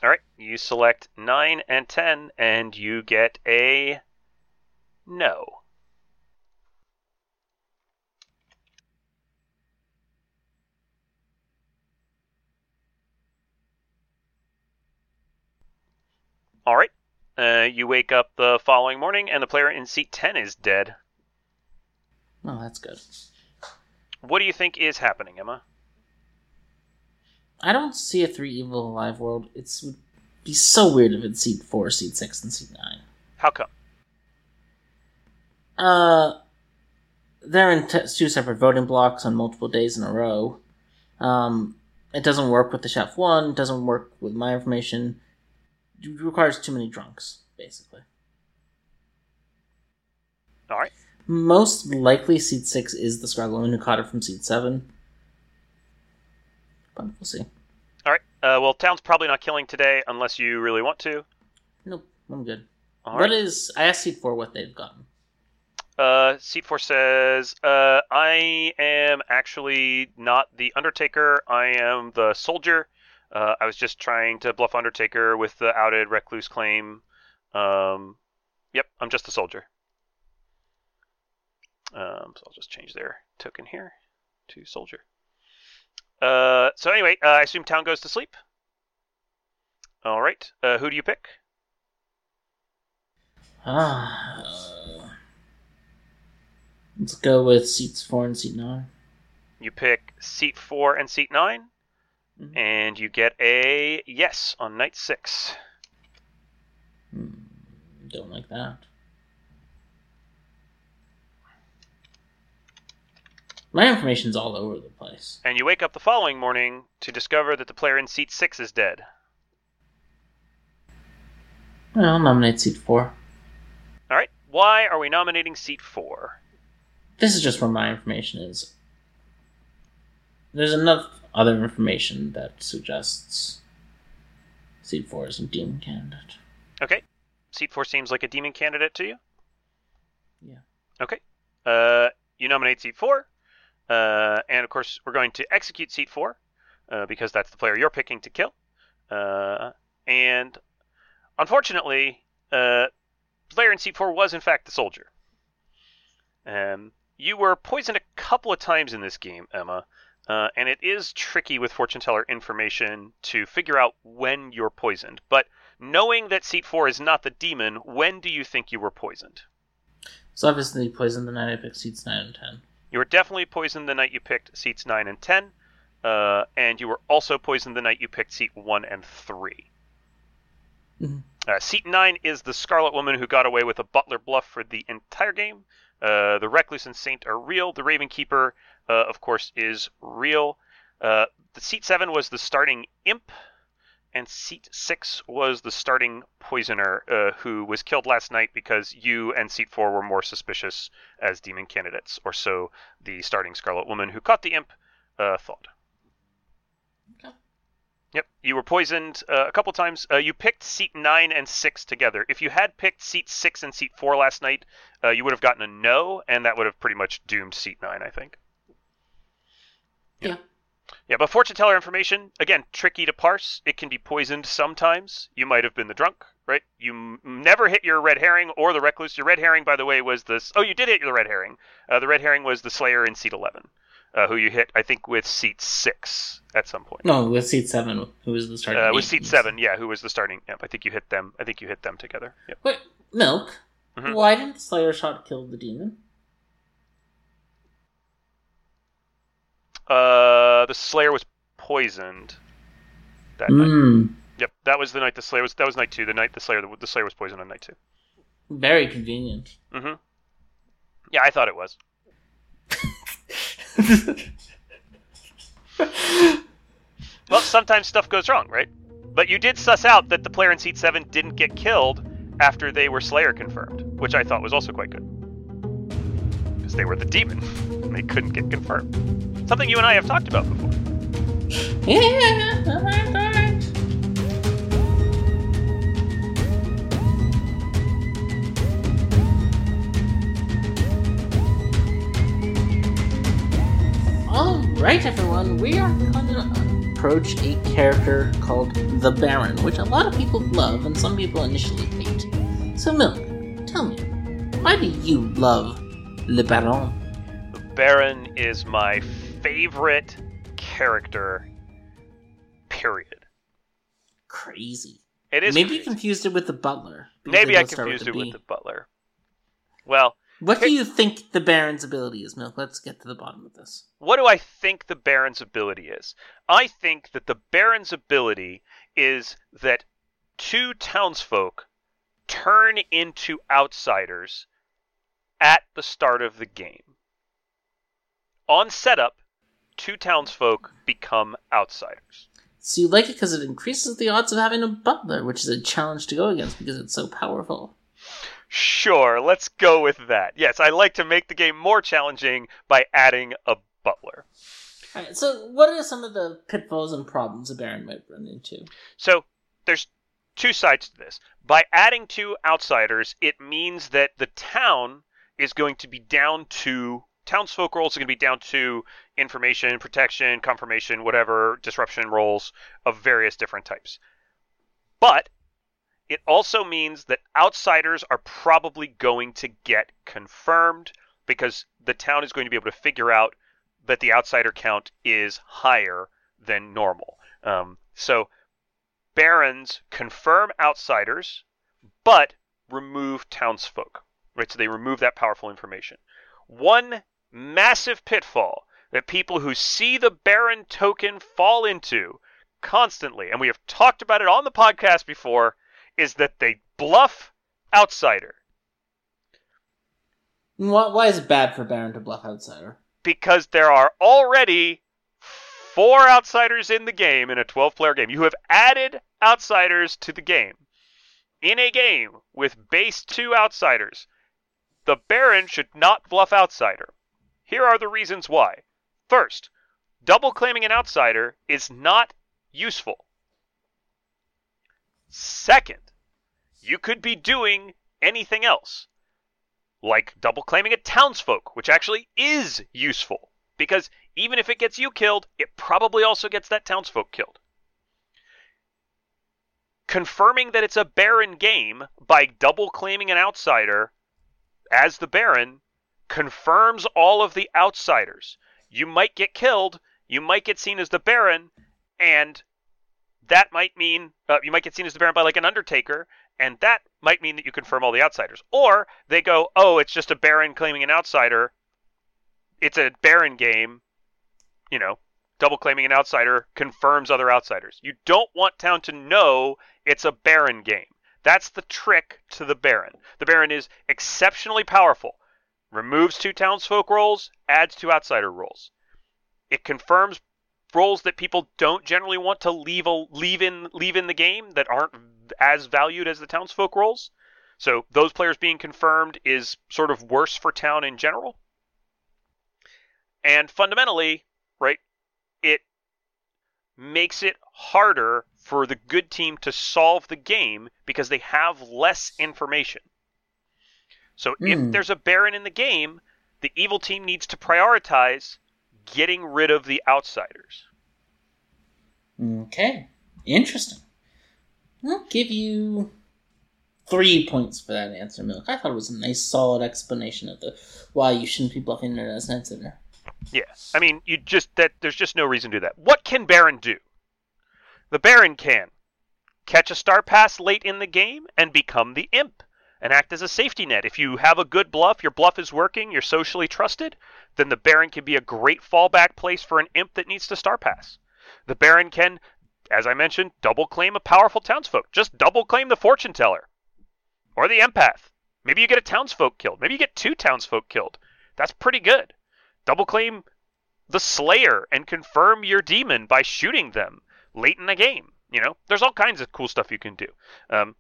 All right, you select nine and ten, and you get a no. All right. Uh, you wake up the following morning, and the player in seat 10 is dead. Oh, that's good. What do you think is happening, Emma? I don't see a three evil alive world. It's would be so weird if it's seat four, seat six, and seat nine. How come? Uh, they're in t- two separate voting blocks on multiple days in a row. Um, it doesn't work with the chef one. Doesn't work with my information. Requires too many drunks, basically. All right. Most likely, seat six is the Scarlet who caught it from seat seven. But we'll see. All right. Uh, well, town's probably not killing today unless you really want to. Nope, I'm good. All What right. is? I asked seat four what they've gotten. Uh, seat four says, uh, I am actually not the Undertaker. I am the soldier. Uh, I was just trying to bluff Undertaker with the outed recluse claim. Um, yep, I'm just a soldier. Um, so I'll just change their token here to soldier. Uh, so anyway, uh, I assume town goes to sleep. All right. Uh, who do you pick? Ah, uh, let's go with seats four and seat nine. You pick seat four and seat 9 Mhm. and you get a yes on night six. Hmm, don't like that. My information's all over the place. And you wake up the following morning to discover that the player in seat six is dead. Well, I'll nominate seat four. All right. Why are we nominating seat four? This is just where my information is. There's enough other information that suggests seat four is a demon candidate. Okay. Seat four seems like a demon candidate to you. Yeah. Okay. Uh, you nominate seat four, uh, and of course we're going to execute seat four uh, because that's the player you're picking to kill. Uh, and unfortunately, uh, player in seat four was in fact the soldier. Um, you were poisoned a couple of times in this game, Emma, uh, and it is tricky with fortune teller information to figure out when you're poisoned. But knowing that seat four is not the demon, when do you think you were poisoned? It's obviously poison the night I picked seats nine and ten. You were definitely poisoned the night you picked seats 9 and 10, uh, and you were also poisoned the night you picked seat 1 and 3. Mhm. Uh, seat 9 is the Scarlet Woman who got away with a butler bluff for the entire game. Uh, the Recluse and Saint are real. The Raven Keeper, uh, of course, is real. Uh, the seat 7 was the starting imp, and seat 6 was the starting poisoner uh, who was killed last night because you and seat 4 were more suspicious as demon candidates, or so the starting Scarlet Woman who caught the imp uh, thought. Okay. Yep, you were poisoned uh, a couple times. Uh, you picked seat nine and six together. If you had picked seat six and seat four last night, uh, you would have gotten a no, and that would have pretty much doomed seat nine, I think. Yeah. Yeah, but fortune teller information again tricky to parse. It can be poisoned sometimes. You might have been the drunk, right? You m- never hit your red herring or the recluse. Your red herring, by the way, was this. Oh, you did hit your red herring. Uh, the red herring was the Slayer in seat eleven, uh, who you hit, I think, with seat six at some point. No, with seat seven, who was the starting? Uh, with seat seven, yeah, who was the starting? Yep, I think you hit them. I think you hit them together. Yep. Wait, milk. Mhm. Why didn't the Slayer shot kill the demon? Uh, the Slayer was poisoned that night. Mm, Yep, that was the night the Slayer was. That was night two. The night the Slayer the, the Slayer was poisoned on night two. very convenient. Mm-hmm. Yeah, I thought it was. *laughs* *laughs* Well, sometimes stuff goes wrong, right? But you did suss out that the player in seat seven didn't get killed after they were Slayer confirmed, which I thought was also quite good. because they were the demon. And *laughs* they couldn't get confirmed. Something you and I have talked about before. *laughs* Yeah, uh-huh, uh-huh. Alright, everyone, we are going to approach a character called the Baron, which a lot of people love and some people initially hate. So, Milk, tell me, why do you love Le Baron? The Baron is my favorite character, period. Crazy. It is Maybe you confused it with the Butler. Maybe I confused it with the butler. Well, What do you think the Baron's ability is, Milk? Let's get to the bottom of this. what do I think the Baron's ability is? I think that the Baron's ability is that two townsfolk turn into outsiders at the start of the game. On setup, two townsfolk become outsiders. So you like it because it increases the odds of having a butler, which is a challenge to go against because it's so powerful. Sure, let's go with that. Yes, I like to make the game more challenging by adding a butler. Alright, so what are some of the pitfalls and problems a Baron might run into? So there's two sides to this. By adding two outsiders, it means that the town is going to be down to townsfolk roles are going to be down to information, protection, confirmation, whatever disruption roles of various different types. But it also means that outsiders are probably going to get confirmed because the town is going to be able to figure out that the outsider count is higher than normal. Um, so barons confirm outsiders, but remove townsfolk. Right, so they remove that powerful information. One massive pitfall that people who see the baron token fall into constantly, and we have talked about it on the podcast before, is that they bluff outsider Why, why is it bad for Baron to bluff outsider? because there are already four outsiders in the game in a 12 player game. You have added outsiders to the game. In a game with base two outsiders, the Baron should not bluff outsider. Here are the reasons why. First, double claiming an outsider is not useful. Second, you could be doing anything else like double claiming a townsfolk, which actually is useful because even if it gets you killed, it probably also gets that townsfolk killed. Confirming that it's a Baron game by double claiming an outsider as the Baron confirms all of the outsiders. You might get killed, you might get seen as the Baron, and that might mean uh, you might get seen as the Baron by like an Undertaker, and that might mean that you confirm all the outsiders. Or they go, oh, it's just a Baron claiming an outsider. It's a Baron game, you know, double claiming an outsider confirms other outsiders. You don't want town to know it's a Baron game. That's the trick to the Baron. The Baron is exceptionally powerful. Removes two townsfolk roles, adds two outsider roles. It confirms roles that people don't generally want to leave a, leave in leave in the game that aren't as valued as the townsfolk roles. So those players being confirmed is sort of worse for town in general. And fundamentally, right, it makes it harder for the good team to solve the game because they have less information. So if Hmm. there's a Baron in the game, the evil team needs to prioritize getting rid of the outsiders. Okay, interesting. I'll give you three points for that answer, Milk. I thought it was a nice, solid explanation of the why you shouldn't be bluffing it as an outsider. Yeah, I mean, you just that there's just no reason to do that. What can Baron do? The Baron can catch a star pass late in the game and become the imp and act as a safety net. If you have a good bluff, your bluff is working, you're socially trusted, then the Baron can be a great fallback place for an imp that needs to star pass. The Baron can, as I mentioned, double claim a powerful townsfolk. Just double claim the fortune teller or the empath. Maybe you get a townsfolk killed. Maybe you get two townsfolk killed. That's pretty good. Double claim the Slayer and confirm your demon by shooting them late in the game. You know, there's all kinds of cool stuff you can do. Um,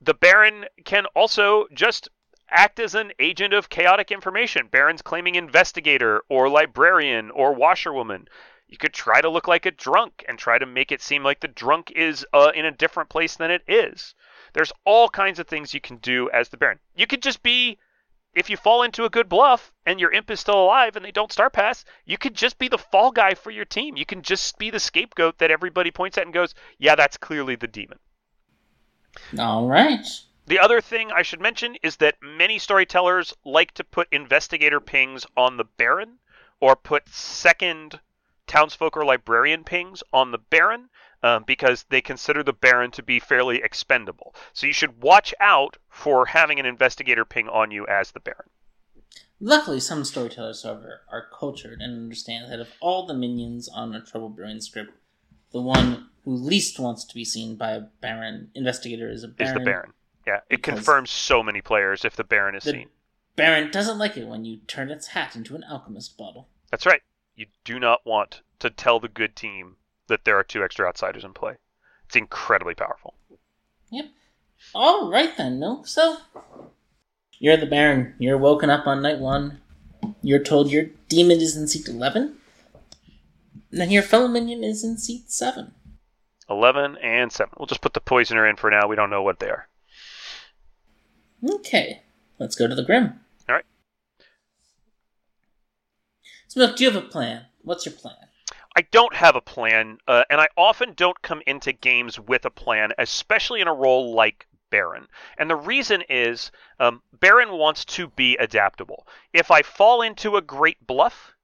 the Baron can also just act as an agent of chaotic information. Baron's claiming investigator or librarian or washerwoman. You could try to look like a drunk and try to make it seem like the drunk is uh, in a different place than it is. There's all kinds of things you can do as the Baron. You could just be, if you fall into a good bluff and your imp is still alive and they don't star pass, you could just be the fall guy for your team. You can just be the scapegoat that everybody points at and goes, yeah, that's clearly the demon. All right. The other thing I should mention is that many storytellers like to put investigator pings on the Baron or put second townsfolk or librarian pings on the Baron um, because they consider the Baron to be fairly expendable. So you should watch out for having an investigator ping on you as the Baron. Luckily, some storytellers, however, are cultured and understand that of all the minions on a Trouble Brewing script, the one who least wants to be seen by a Baron investigator is a Baron. Is the Baron. Yeah, it confirms so many players if the Baron is The seen. Baron doesn't like it when you turn its hat into an alchemist bottle. That's right. You do not want to tell the good team that there are two extra outsiders in play. It's incredibly powerful. Yep. All right then, no. So you're the Baron. You're woken up on night one. You're told your demon is in seat eleven. And then your fellow minion is in seat seven. 11 and 7. We'll just put the poisoner in for now. We don't know what they are. Okay, let's go to the Grim. All right. Milk, do you have a plan? What's your plan? I don't have a plan, uh, and I often don't come into games with a plan, especially in a role like Baron. And the reason is um, Baron wants to be adaptable. If I fall into a great bluff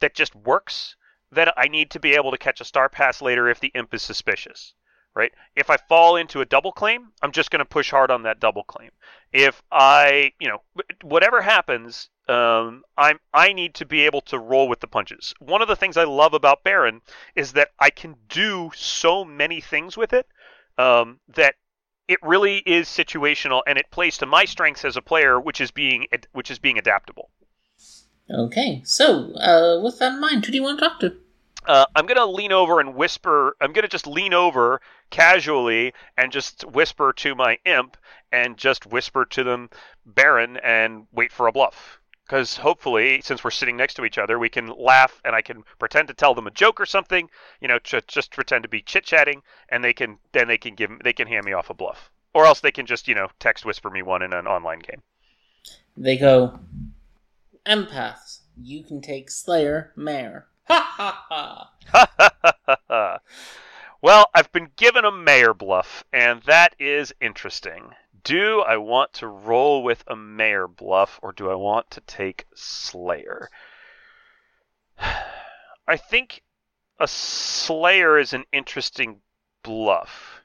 that just works, then I need to be able to catch a star pass later if the imp is suspicious. Right? If I fall into a double claim, I'm just going to push hard on that double claim. If I, you know, whatever happens, um, I'm I need to be able to roll with the punches. One of the things I love about Baron is that I can do so many things with it um, that it really is situational and it plays to my strengths as a player, which is being which is being adaptable. Okay, so uh, with that in mind, who do you want to talk to? Uh, I'm gonna lean over and whisper. I'm gonna just lean over casually and just whisper to my imp and just whisper to them, Baron, and wait for a bluff. Because hopefully, since we're sitting next to each other, we can laugh and I can pretend to tell them a joke or something. You know, ch- just pretend to be chit chatting, and they can then they can give they can hand me off a bluff, or else they can just you know text whisper me one in an online game. They go, empaths. You can take Slayer, Mayor. Ha ha ha! *laughs* well, I've been given a mayor bluff, and that is interesting. Do I want to roll with a mayor bluff, or do I want to take Slayer? *sighs* I think a Slayer is an interesting bluff.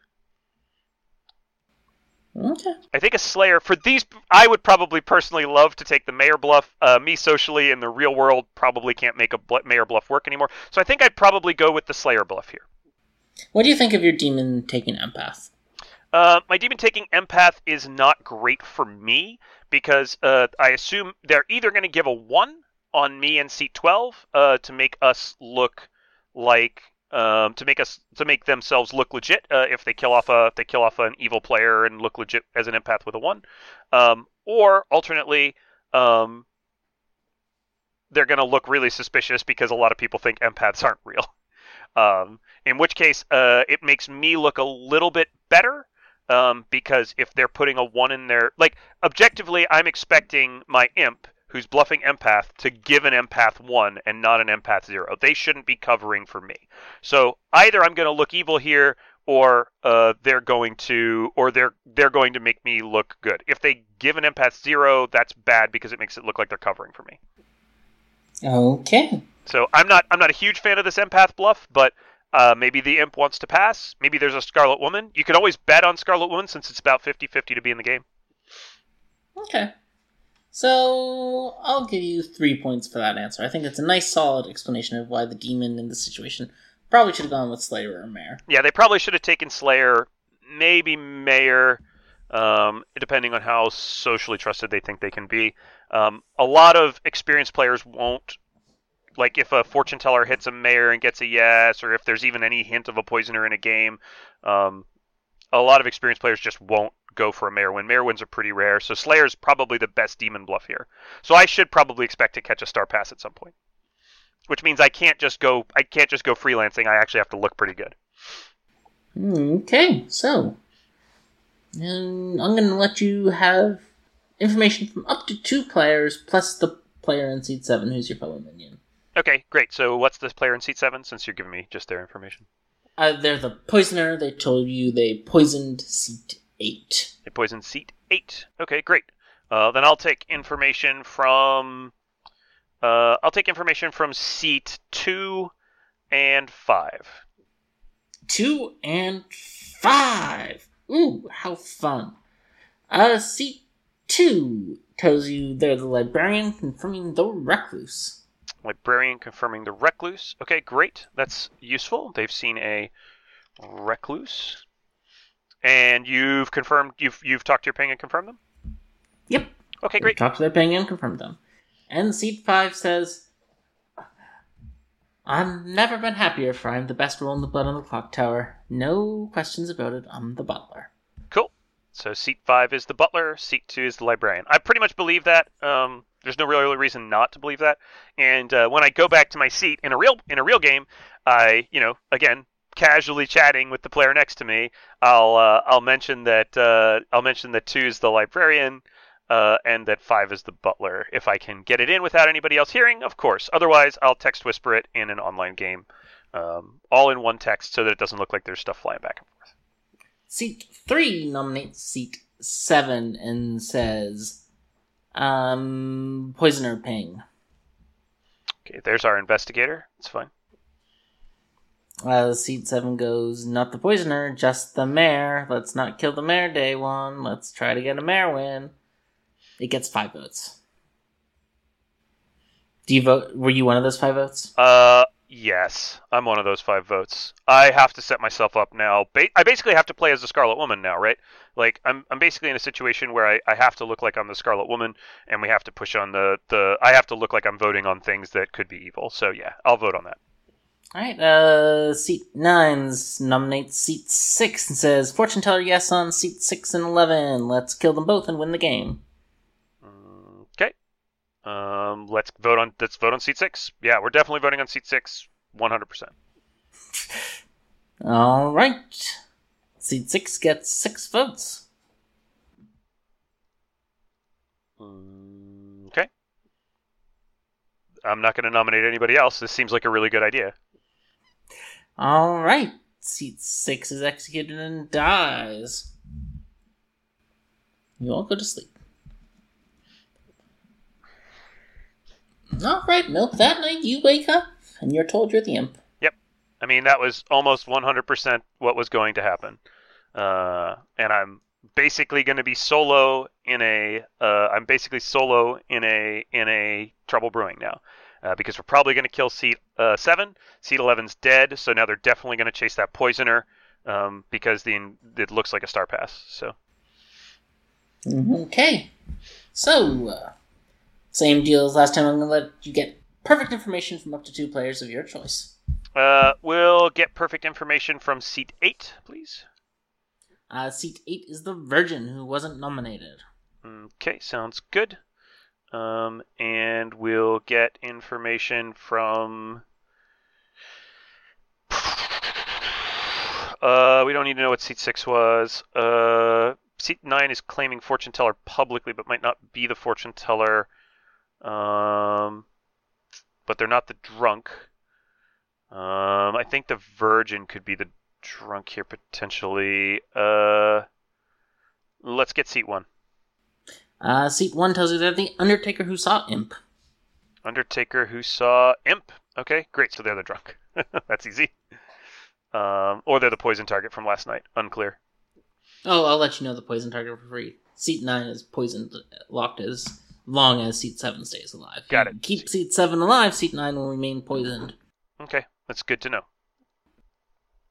Okay. I think a Slayer for these, I would probably personally love to take the Mayor bluff. Uh, me socially in the real world probably can't make a bl- Mayor bluff work anymore. So I think I'd probably go with the Slayer bluff here. What do you think of your demon taking empath? Uh, my demon taking empath is not great for me because uh, I assume they're either going to give a one on me in seat twelve uh, to make us look like um, to make us to make themselves look legit uh, if they kill off a if they kill off an evil player and look legit as an empath with a one, um, or alternately. Um, they're going to look really suspicious because a lot of people think empaths aren't real. *laughs* Um, in which case, uh, it makes me look a little bit better um, because if they're putting a one in there, like objectively, I'm expecting my imp who's bluffing empath to give an empath one and not an empath zero. They shouldn't be covering for me. So either I'm going to look evil here, or uh, they're going to, or they're they're going to make me look good. If they give an empath zero, that's bad because it makes it look like they're covering for me. Okay. So I'm not I'm not a huge fan of this empath bluff, but uh, maybe the imp wants to pass. Maybe there's a Scarlet Woman. You can always bet on Scarlet Woman since it's about 50-50 to be in the game. Okay. So I'll give you three points for that answer. I think it's a nice, solid explanation of why the demon in this situation probably should have gone with Slayer or Mayor. Yeah, they probably should have taken Slayer, maybe Mayor, um, depending on how socially trusted they think they can be. Um, a lot of experienced players won't. Like if a fortune teller hits a mayor and gets a yes, or if there's even any hint of a poisoner in a game, um, a lot of experienced players just won't go for a mayor Win. Mayor Wins are pretty rare, so Slayer's probably the best demon bluff here. So I should probably expect to catch a star pass at some point. Which means I can't just go I can't just go freelancing. I actually have to look pretty good. Okay, so and I'm going to let you have information from up to two players plus the player in seat seven who's your fellow minion. Okay, great. So what's this player in seat seven? Since you're giving me just their information, Uh, they're the poisoner. They told you they poisoned seat eight. they poisoned seat eight. Okay, great. Uh, then I'll take information from. Uh, I'll take information from seat two and five. Two and five. Ooh, how fun. Uh, seat two tells you they're the librarian confirming the recluse. Librarian confirming the recluse. Okay, great. That's useful. They've seen a recluse, and you've confirmed. You've you've talked to your ping and confirmed them. Yep. Okay, great. Talked to their ping and confirm them. And seat five says, I've never been happier, for I'm the best role in the blood on the clock tower. No questions about it, I'm the butler. So seat five is the butler. Seat two is the librarian. I pretty much believe that. Um, there's no real reason not to believe that. And uh, when I go back to my seat in a real in a real game, I you know again casually chatting with the player next to me, I'll uh, I'll mention that uh, I'll mention that two is the librarian. Uh, and that five is the butler. If I can get it in without anybody else hearing, of course. Otherwise, I'll text whisper it in an online game, um, all in one text, so that it doesn't look like there's stuff flying back and forth. Seat three nominates seat seven and says, um, Poisoner Ping. Okay, there's our investigator. It's fine. Uh, seat seven goes, not the poisoner, just the mayor. Let's not kill the mayor day one. Let's try to get a mayor win. It gets five votes. Do you vote? Were you one of those five votes? Uh, yes, I'm one of those five votes. I have to set myself up now. Ba- I basically have to play as the Scarlet Woman now, right? Like, I'm I'm basically in a situation where I, I have to look like I'm the Scarlet Woman, and we have to push on the the. I have to look like I'm voting on things that could be evil. So yeah, I'll vote on that. All right. Uh, seat nines nominates seat six and says, "Fortune teller, yes on seat six and eleven. Let's kill them both and win the game." Um, let's vote on let's vote on seat six. Yeah, we're definitely voting on seat six, 100. percent All right. Seat six gets six votes. Okay. I'm not going to nominate anybody else. This seems like a really good idea. All right. Seat six is executed and dies. You all go to sleep. All right, Milk. That night you wake up and you're told you're the imp. Yep. I mean, that was almost 100% what was going to happen. Uh, and I'm basically going to be solo in a. Uh, I'm basically solo in a in a trouble brewing now, uh, because we're probably going to kill seat uh, seven. Seat 11's dead, so now they're definitely going to chase that poisoner, um, because the it looks like a star pass. So Okay. So, uh, same deal as last time. I'm going to let you get perfect information from up to two players of your choice. uh, we'll get perfect information from seat eight, please. Uh, seat 8 is the Virgin, who wasn't nominated. Okay, sounds good. Um, and we'll get information from. Uh, we don't need to know what seat six was. Uh, seat nine is claiming fortune teller publicly, but might not be the fortune teller. Um, but they're not the drunk. Um, I think the virgin could be the drunk here potentially. Uh, let's get seat one. Uh, seat 1 tells you they're the Undertaker who saw Imp. Undertaker who saw Imp. Okay, great. So they're the drunk. *laughs* That's easy. Um, or they're the poison target from last night. Unclear. Oh, I'll let you know the poison target for free. Seat 9 is poisoned, locked as long as seat 7 stays alive. Got it. Keep seat 7 alive, seat 9 will remain poisoned. Okay, that's good to know.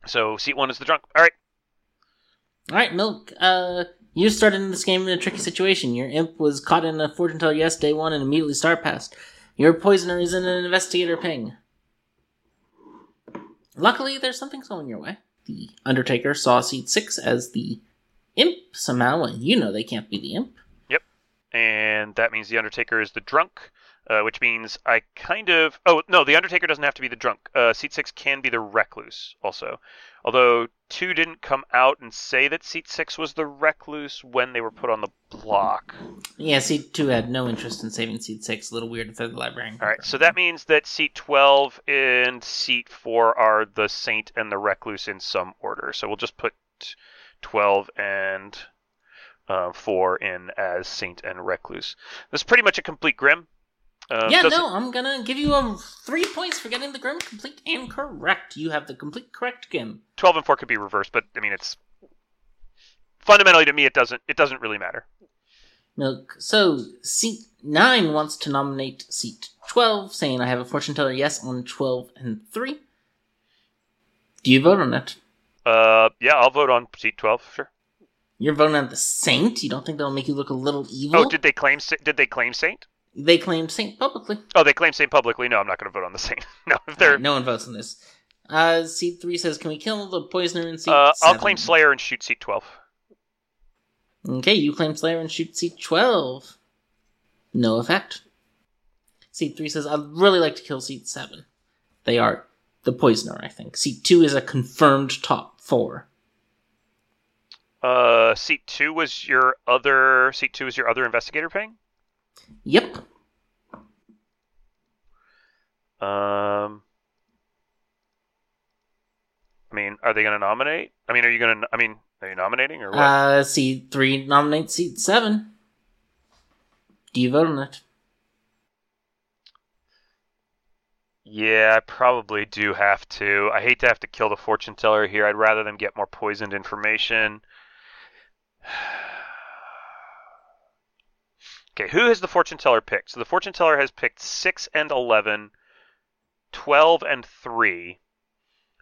So seat one is the drunk. All right. Alright, Milk, uh, you started in this game in a tricky situation. Your imp was caught in a fortune teller yes day one and immediately star passed. Your poisoner is in an investigator ping. Luckily, there's something going your way. The Undertaker saw seat 6 as the imp somehow, and you know they can't be the imp. And that means the Undertaker is the drunk, uh, which means I kind of. Oh no, the Undertaker doesn't have to be the drunk. Uh, seat six can be the recluse also, although two didn't come out and say that seat six was the recluse when they were put on the block. Yeah, seat two had no interest in saving seat six. A little weird for the librarian. All right, so that means that seat twelve and seat four are the saint and the recluse in some order. So we'll just put twelve and uh, four in as saint and recluse. That's pretty much a complete grim. Um, yeah, doesn't- no, I'm gonna give you a three points for getting the Grim complete and correct. You have the complete correct Grim. 12 and 4 could be reversed, but I mean it's fundamentally to me it doesn't it doesn't really matter. Milk. So seat nine wants to nominate seat twelve, saying I have a fortune teller yes on twelve and three. Do you vote on it? Uh yeah, I'll vote on seat 12, sure. You're voting on the Saint. You don't think that'll make you look a little evil? Oh, did they claim did they claim saint? They claimed Saint publicly. Oh, they claim saint publicly. No, I'm not going to vote on the saint. *laughs* no, if they're Alright, no one votes on this. Uh, seat three says, "Can we kill the poisoner in seat?" uh, I'll claim Slayer and shoot seat 12. Okay, you claim Slayer and shoot seat 12. No effect. Seat 3 says, I'd really like to kill seat 7. They are the poisoner, I think. Seat 2 is a confirmed top 4. Uh seat 2 was your other seat 2 is your other investigator ping? Yep. Um I mean, are they going to nominate? I mean, are you going to I mean, are you nominating or what? Uh, seat 3 nominate seat 7. Do you vote on it? Yeah, I probably do have to. I hate to have to kill the fortune teller here. I'd rather them get more poisoned information. *sighs* okay, who has the fortune teller picked? So the fortune teller has picked 6 and 11, 12 and 3.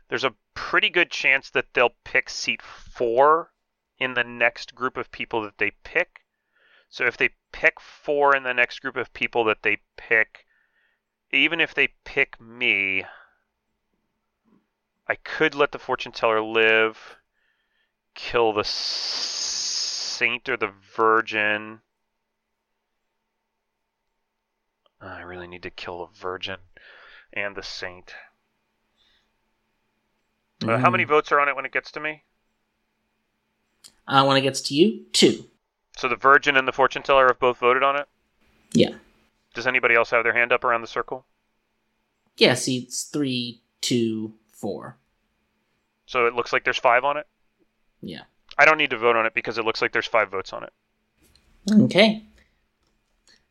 There's a pretty good chance that they'll pick seat 4 in the next group of people that they pick. So if they pick 4 in the next group of people that they pick, even if they pick me, I could let the fortune teller live, kill the saint or the virgin. I really need to kill the virgin and the saint. Uh, how many Mm. votes are on it when it gets to me? Uh, when it gets to you, 2. So the virgin and the fortune teller have both voted on it. Yeah. Does anybody else have their hand up around the circle? Yeah, seats 3, 2, 4. So it looks like there's five on it. Yeah. I don't need to vote on it because it looks like there's five votes on it. Okay.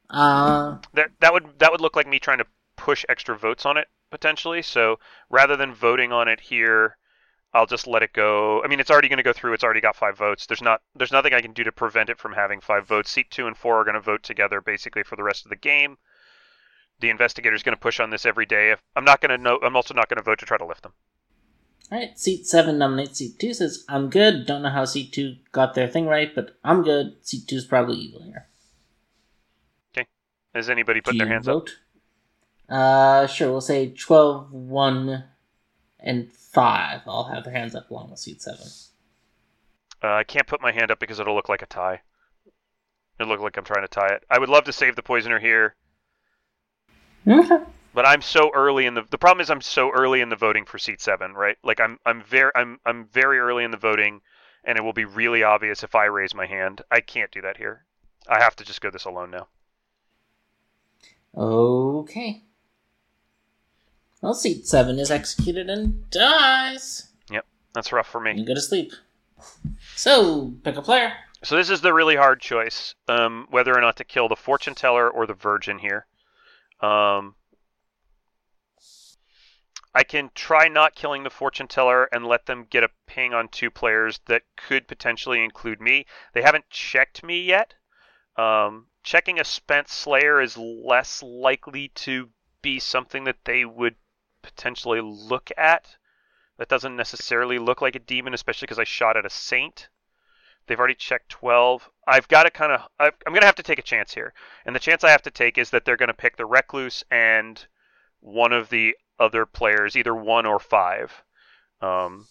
Uh, That that would that would look like me trying to push extra votes on it potentially. So rather than voting on it here, I'll just let it go. I mean, it's already going to go through. It's already got five votes. There's not there's nothing I can do to prevent it from having five votes. Seat two and four are going to vote together basically for the rest of the game. The investigator's going to push on this every day. If I'm not going to know, I'm also not going to vote to try to lift them. Alright, seat 7 nominates seat 2, says, I'm good. Don't know how seat 2 got their thing right, but I'm good. Seat 2 is probably evil here. Okay. Has anybody put Do their hands up? Uh, sure, we'll say 12, 1, and 5 all have their hands up along with seat 7. Uh, I can't put my hand up because it'll look like a tie. It'll look like I'm trying to tie it. I would love to save the poisoner here. Okay. But I'm so early in the the problem is I'm so early in the voting for seat 7, right? Like I'm I'm very I'm I'm very early in the voting and it will be really obvious if I raise my hand. I can't do that here. I have to just go this alone now. Okay. Well, seat 7 is executed and dies. Yep, that's rough for You me. go to sleep. So, pick a player. So this is the really hard choice um whether or not to kill the fortune teller or the virgin here. Um I can try not killing the fortune teller and let them get a ping on two players that could potentially include me. They haven't checked me yet. Um, checking a spent slayer is less likely to be something that they would potentially look at. That doesn't necessarily look like a demon, especially because I shot at a saint. They've already checked 12. I've got to kind of. I'm going to have to take a chance here. And the chance I have to take is that they're going to pick the recluse and one of the other players, either one or five. Um,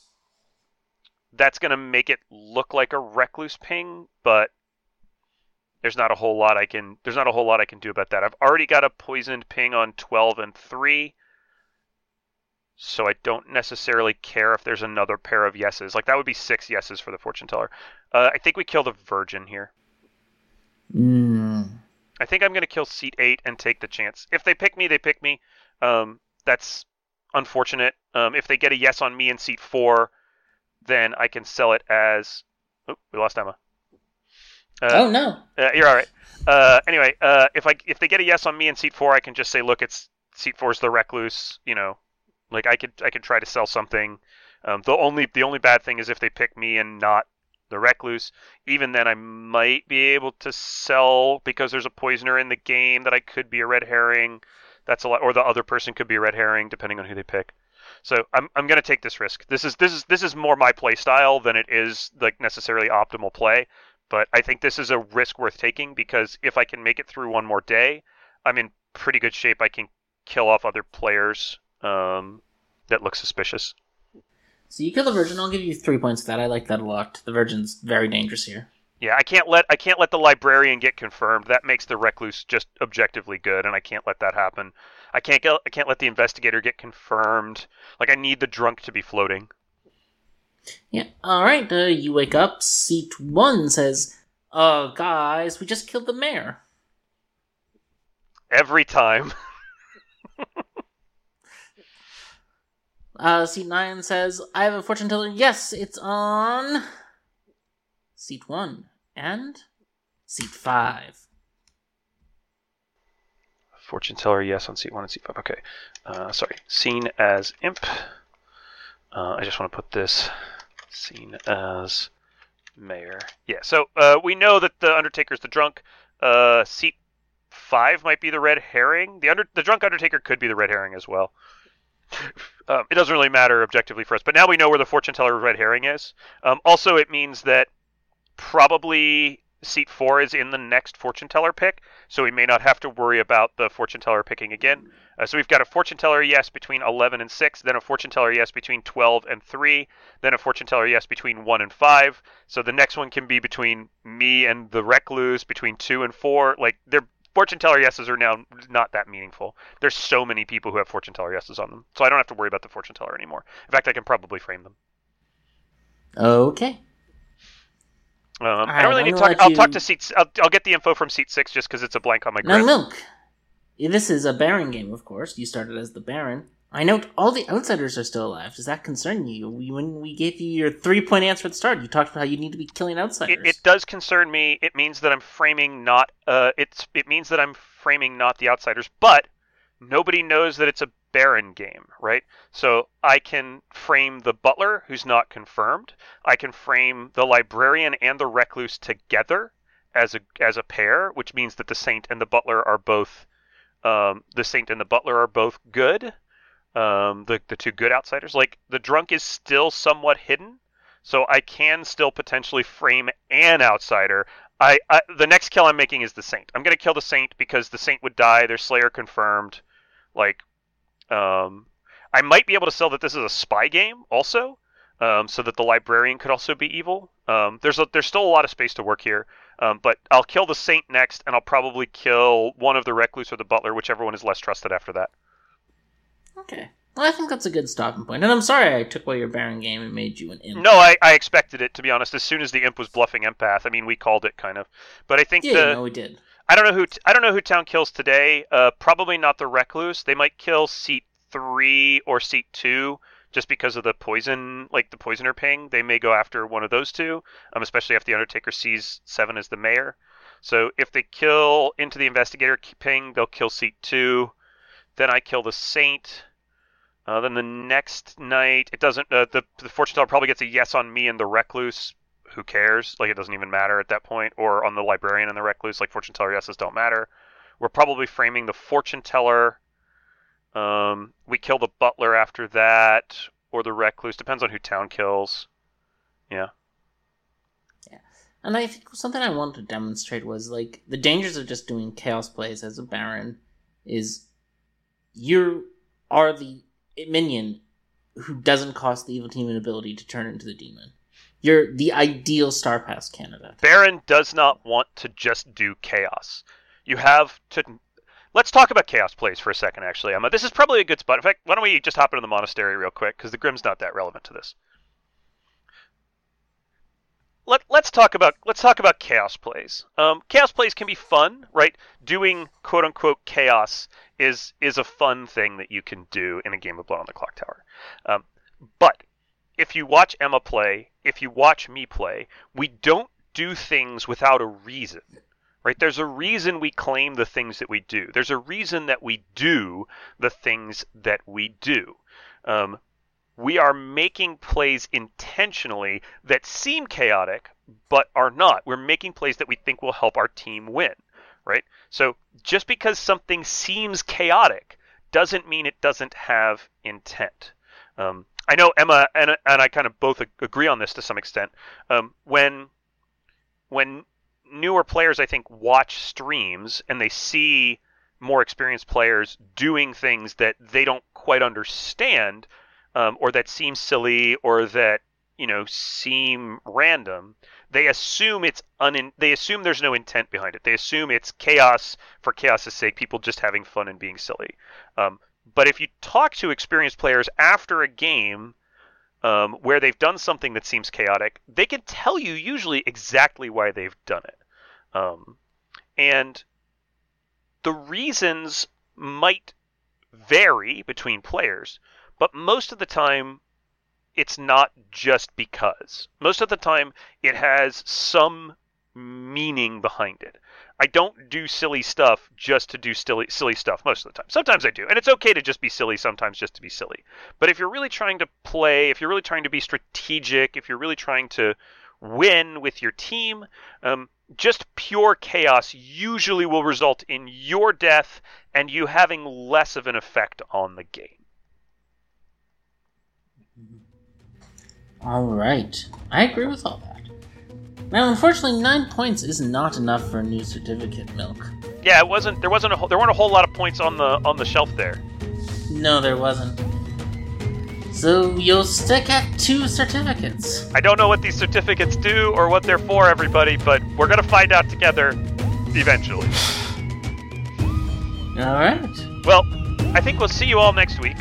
that's going to make it look like a recluse ping, but there's not a whole lot I can there's not a whole lot I can do about that. I've already got a poisoned ping on 12 and 3. So I don't necessarily care if there's another pair of yeses. Like that would be six yeses for the fortune teller. Uh, I think we kill the virgin here. Mm. I think I'm going to kill seat 8 and take the chance. If they pick me, they pick me. Um, that's unfortunate. Um, if they get a yes on me in seat 4, then I can sell it as. Oh, we lost Emma. Uh, oh no. Uh, you're all right. Uh, anyway, uh, if I if they get a yes on me in seat four, I can just say, look, it's seat four is the recluse. You know, like I could I could try to sell something. Um, the only the only bad thing is if they pick me and not the recluse. Even then, I might be able to sell because there's a poisoner in the game that I could be a red herring. That's a lot, or the other person could be a red herring, depending on who they pick. So I'm I'm gonna take this risk. This is this is this is more my play style than it is like necessarily optimal play. But I think this is a risk worth taking because if I can make it through one more day, I'm in pretty good shape. I can kill off other players um, that look suspicious. So you kill the virgin. I'll give you three points for that. I like that a lot. The virgin's very dangerous here. Yeah, I can't let I can't let the librarian get confirmed. That makes the recluse just objectively good, and I can't let that happen. I can't get I can't let the investigator get confirmed. Like I need the drunk to be floating. Yeah. All right. Uh, you wake up. Seat one says, "Uh, guys, we just killed the mayor." Every time. *laughs* uh, seat nine says, "I have a fortune teller." Yes, it's on. Seat one and seat five. Fortune teller, yes, on seat one and seat five. Okay. Uh, sorry. Seen as imp. Uh, I just want to put this seen as mayor. Yeah, so uh, we know that the Undertaker's the drunk. Uh, seat five might be the red herring. The under the drunk Undertaker could be the red herring as well. *laughs* Um, it doesn't really matter objectively for us, but now we know where the fortune teller red herring is. Um, also, it means that probably seat four is in the next fortune teller pick, so we may not have to worry about the fortune teller picking again. Uh, so we've got a fortune teller yes between 11 and 6, then a fortune teller yes between 12 and 3, then a fortune teller yes between 1 and 5. So the next one can be between me and the recluse, between 2 and 4. Like, their fortune teller yeses are now not that meaningful. There's so many people who have fortune teller yeses on them. So I don't have to worry about the fortune teller anymore. In fact, I can probably frame them. Okay. Um, I don't really need to talk. I'll you... talk to seats. I'll, I'll, get the info from seat six just because it's a blank on my grid. No milk. This is a Baron game, of course. You started as the Baron. I note all the outsiders are still alive. Does that concern you? When we gave you your three point answer at the start, you talked about how you need to be killing outsiders. It, it does concern me. It means that I'm framing not. Uh, it's it means that I'm framing not the outsiders, but nobody knows that it's a Baron game, right? So I can frame the butler, who's not confirmed. I can frame the librarian and the recluse together as a as a pair, which means that the saint and the butler are both um, the Saint and the Butler are both good. Um, the the two good outsiders. Like the drunk is still somewhat hidden, so I can still potentially frame an outsider. I, I the next kill I'm making is the Saint. I'm gonna kill the Saint because the Saint would die. Their Slayer confirmed. Like, um, I might be able to sell that this is a spy game also, um, so that the librarian could also be evil. Um, there's a, there's still a lot of space to work here. Um, but I'll kill the Saint next, and I'll probably kill one of the Recluse or the Butler, whichever one is less trusted after that. Okay. Well, I think that's a good stopping point. And I'm sorry I took away your Baron game and made you an imp. No, I, I expected it, to be honest. As soon as the imp was bluffing empath, I mean, we called it kind of. But I think yeah, the. Yeah, no, we did. I don't know who I don't know who town kills today. Uh, probably not the recluse. They might kill seat three or seat two just because of the poison, like the poisoner ping, they may go after one of those two, um, especially if the Undertaker sees Seven as the mayor. So if they kill into the investigator ping, they'll kill seat two. Then I kill the Saint. Uh, then the next night, it doesn't. Uh, the the fortune teller probably gets a yes on me and the recluse. Who cares? Like it doesn't even matter at that point. Or on the librarian and the recluse, like fortune teller yeses don't matter. We're probably framing the fortune teller um, we kill the butler after that, or the recluse. Depends on who town kills. Yeah. Yeah. And I think something I wanted to demonstrate was like the dangers of just doing chaos plays as a baron is you are the minion who doesn't cost the evil team an ability to turn into the demon. You're the ideal Star Pass candidate. Baron does not want to just do chaos. You have to. Let's talk about chaos plays for a second, actually, Emma. This is probably a good spot. In fact, why don't we just hop into the monastery real quick because the Grim's not that relevant to this. Let, let's talk about let's talk about chaos plays. Um, chaos plays can be fun, right? Doing quote unquote chaos is is a fun thing that you can do in a game of Blood on the Clocktower. Um, but if you watch Emma play, if you watch me play, we don't do things without a reason. Right? There's a reason we claim the things that we do. There's a reason that we do the things that we do. Um, we are making plays intentionally that seem chaotic but are not. We're making plays that we think will help our team win, right? So just because something seems chaotic doesn't mean it doesn't have intent. Um, I know Emma and, and I kind of both agree on this to some extent. Um, when when newer players, I think, watch streams and they see more experienced players doing things that they don't quite understand, um, or that seem silly, or that you know seem random, they assume it's un. They assume there's no intent behind it. They assume it's chaos for chaos's sake, people just having fun and being silly. Um, but if you talk to experienced players after a game um, where they've done something that seems chaotic, they can tell you usually exactly why they've done it. Um, and the reasons might vary between players, but most of the time it's not just because. Most of the time it has some meaning behind it. I don't do silly stuff just to do silly, silly stuff most of the time. Sometimes I do, and it's okay to just be silly sometimes just to be silly. But if you're really trying to play, if you're really trying to be strategic, if you're really trying to win with your team, um, just pure chaos usually will result in your death and you having less of an effect on the game. All right, I agree with all that. Now, unfortunately, nine points is not enough for a new certificate, Milk. Yeah, it wasn't. There wasn't. A, there weren't a whole lot of points on the on the shelf there. No, there wasn't. So you'll stick at two certificates. I don't know what these certificates do or what they're for, everybody, but we're gonna find out together eventually. All right. Well, I think we'll see you all next week.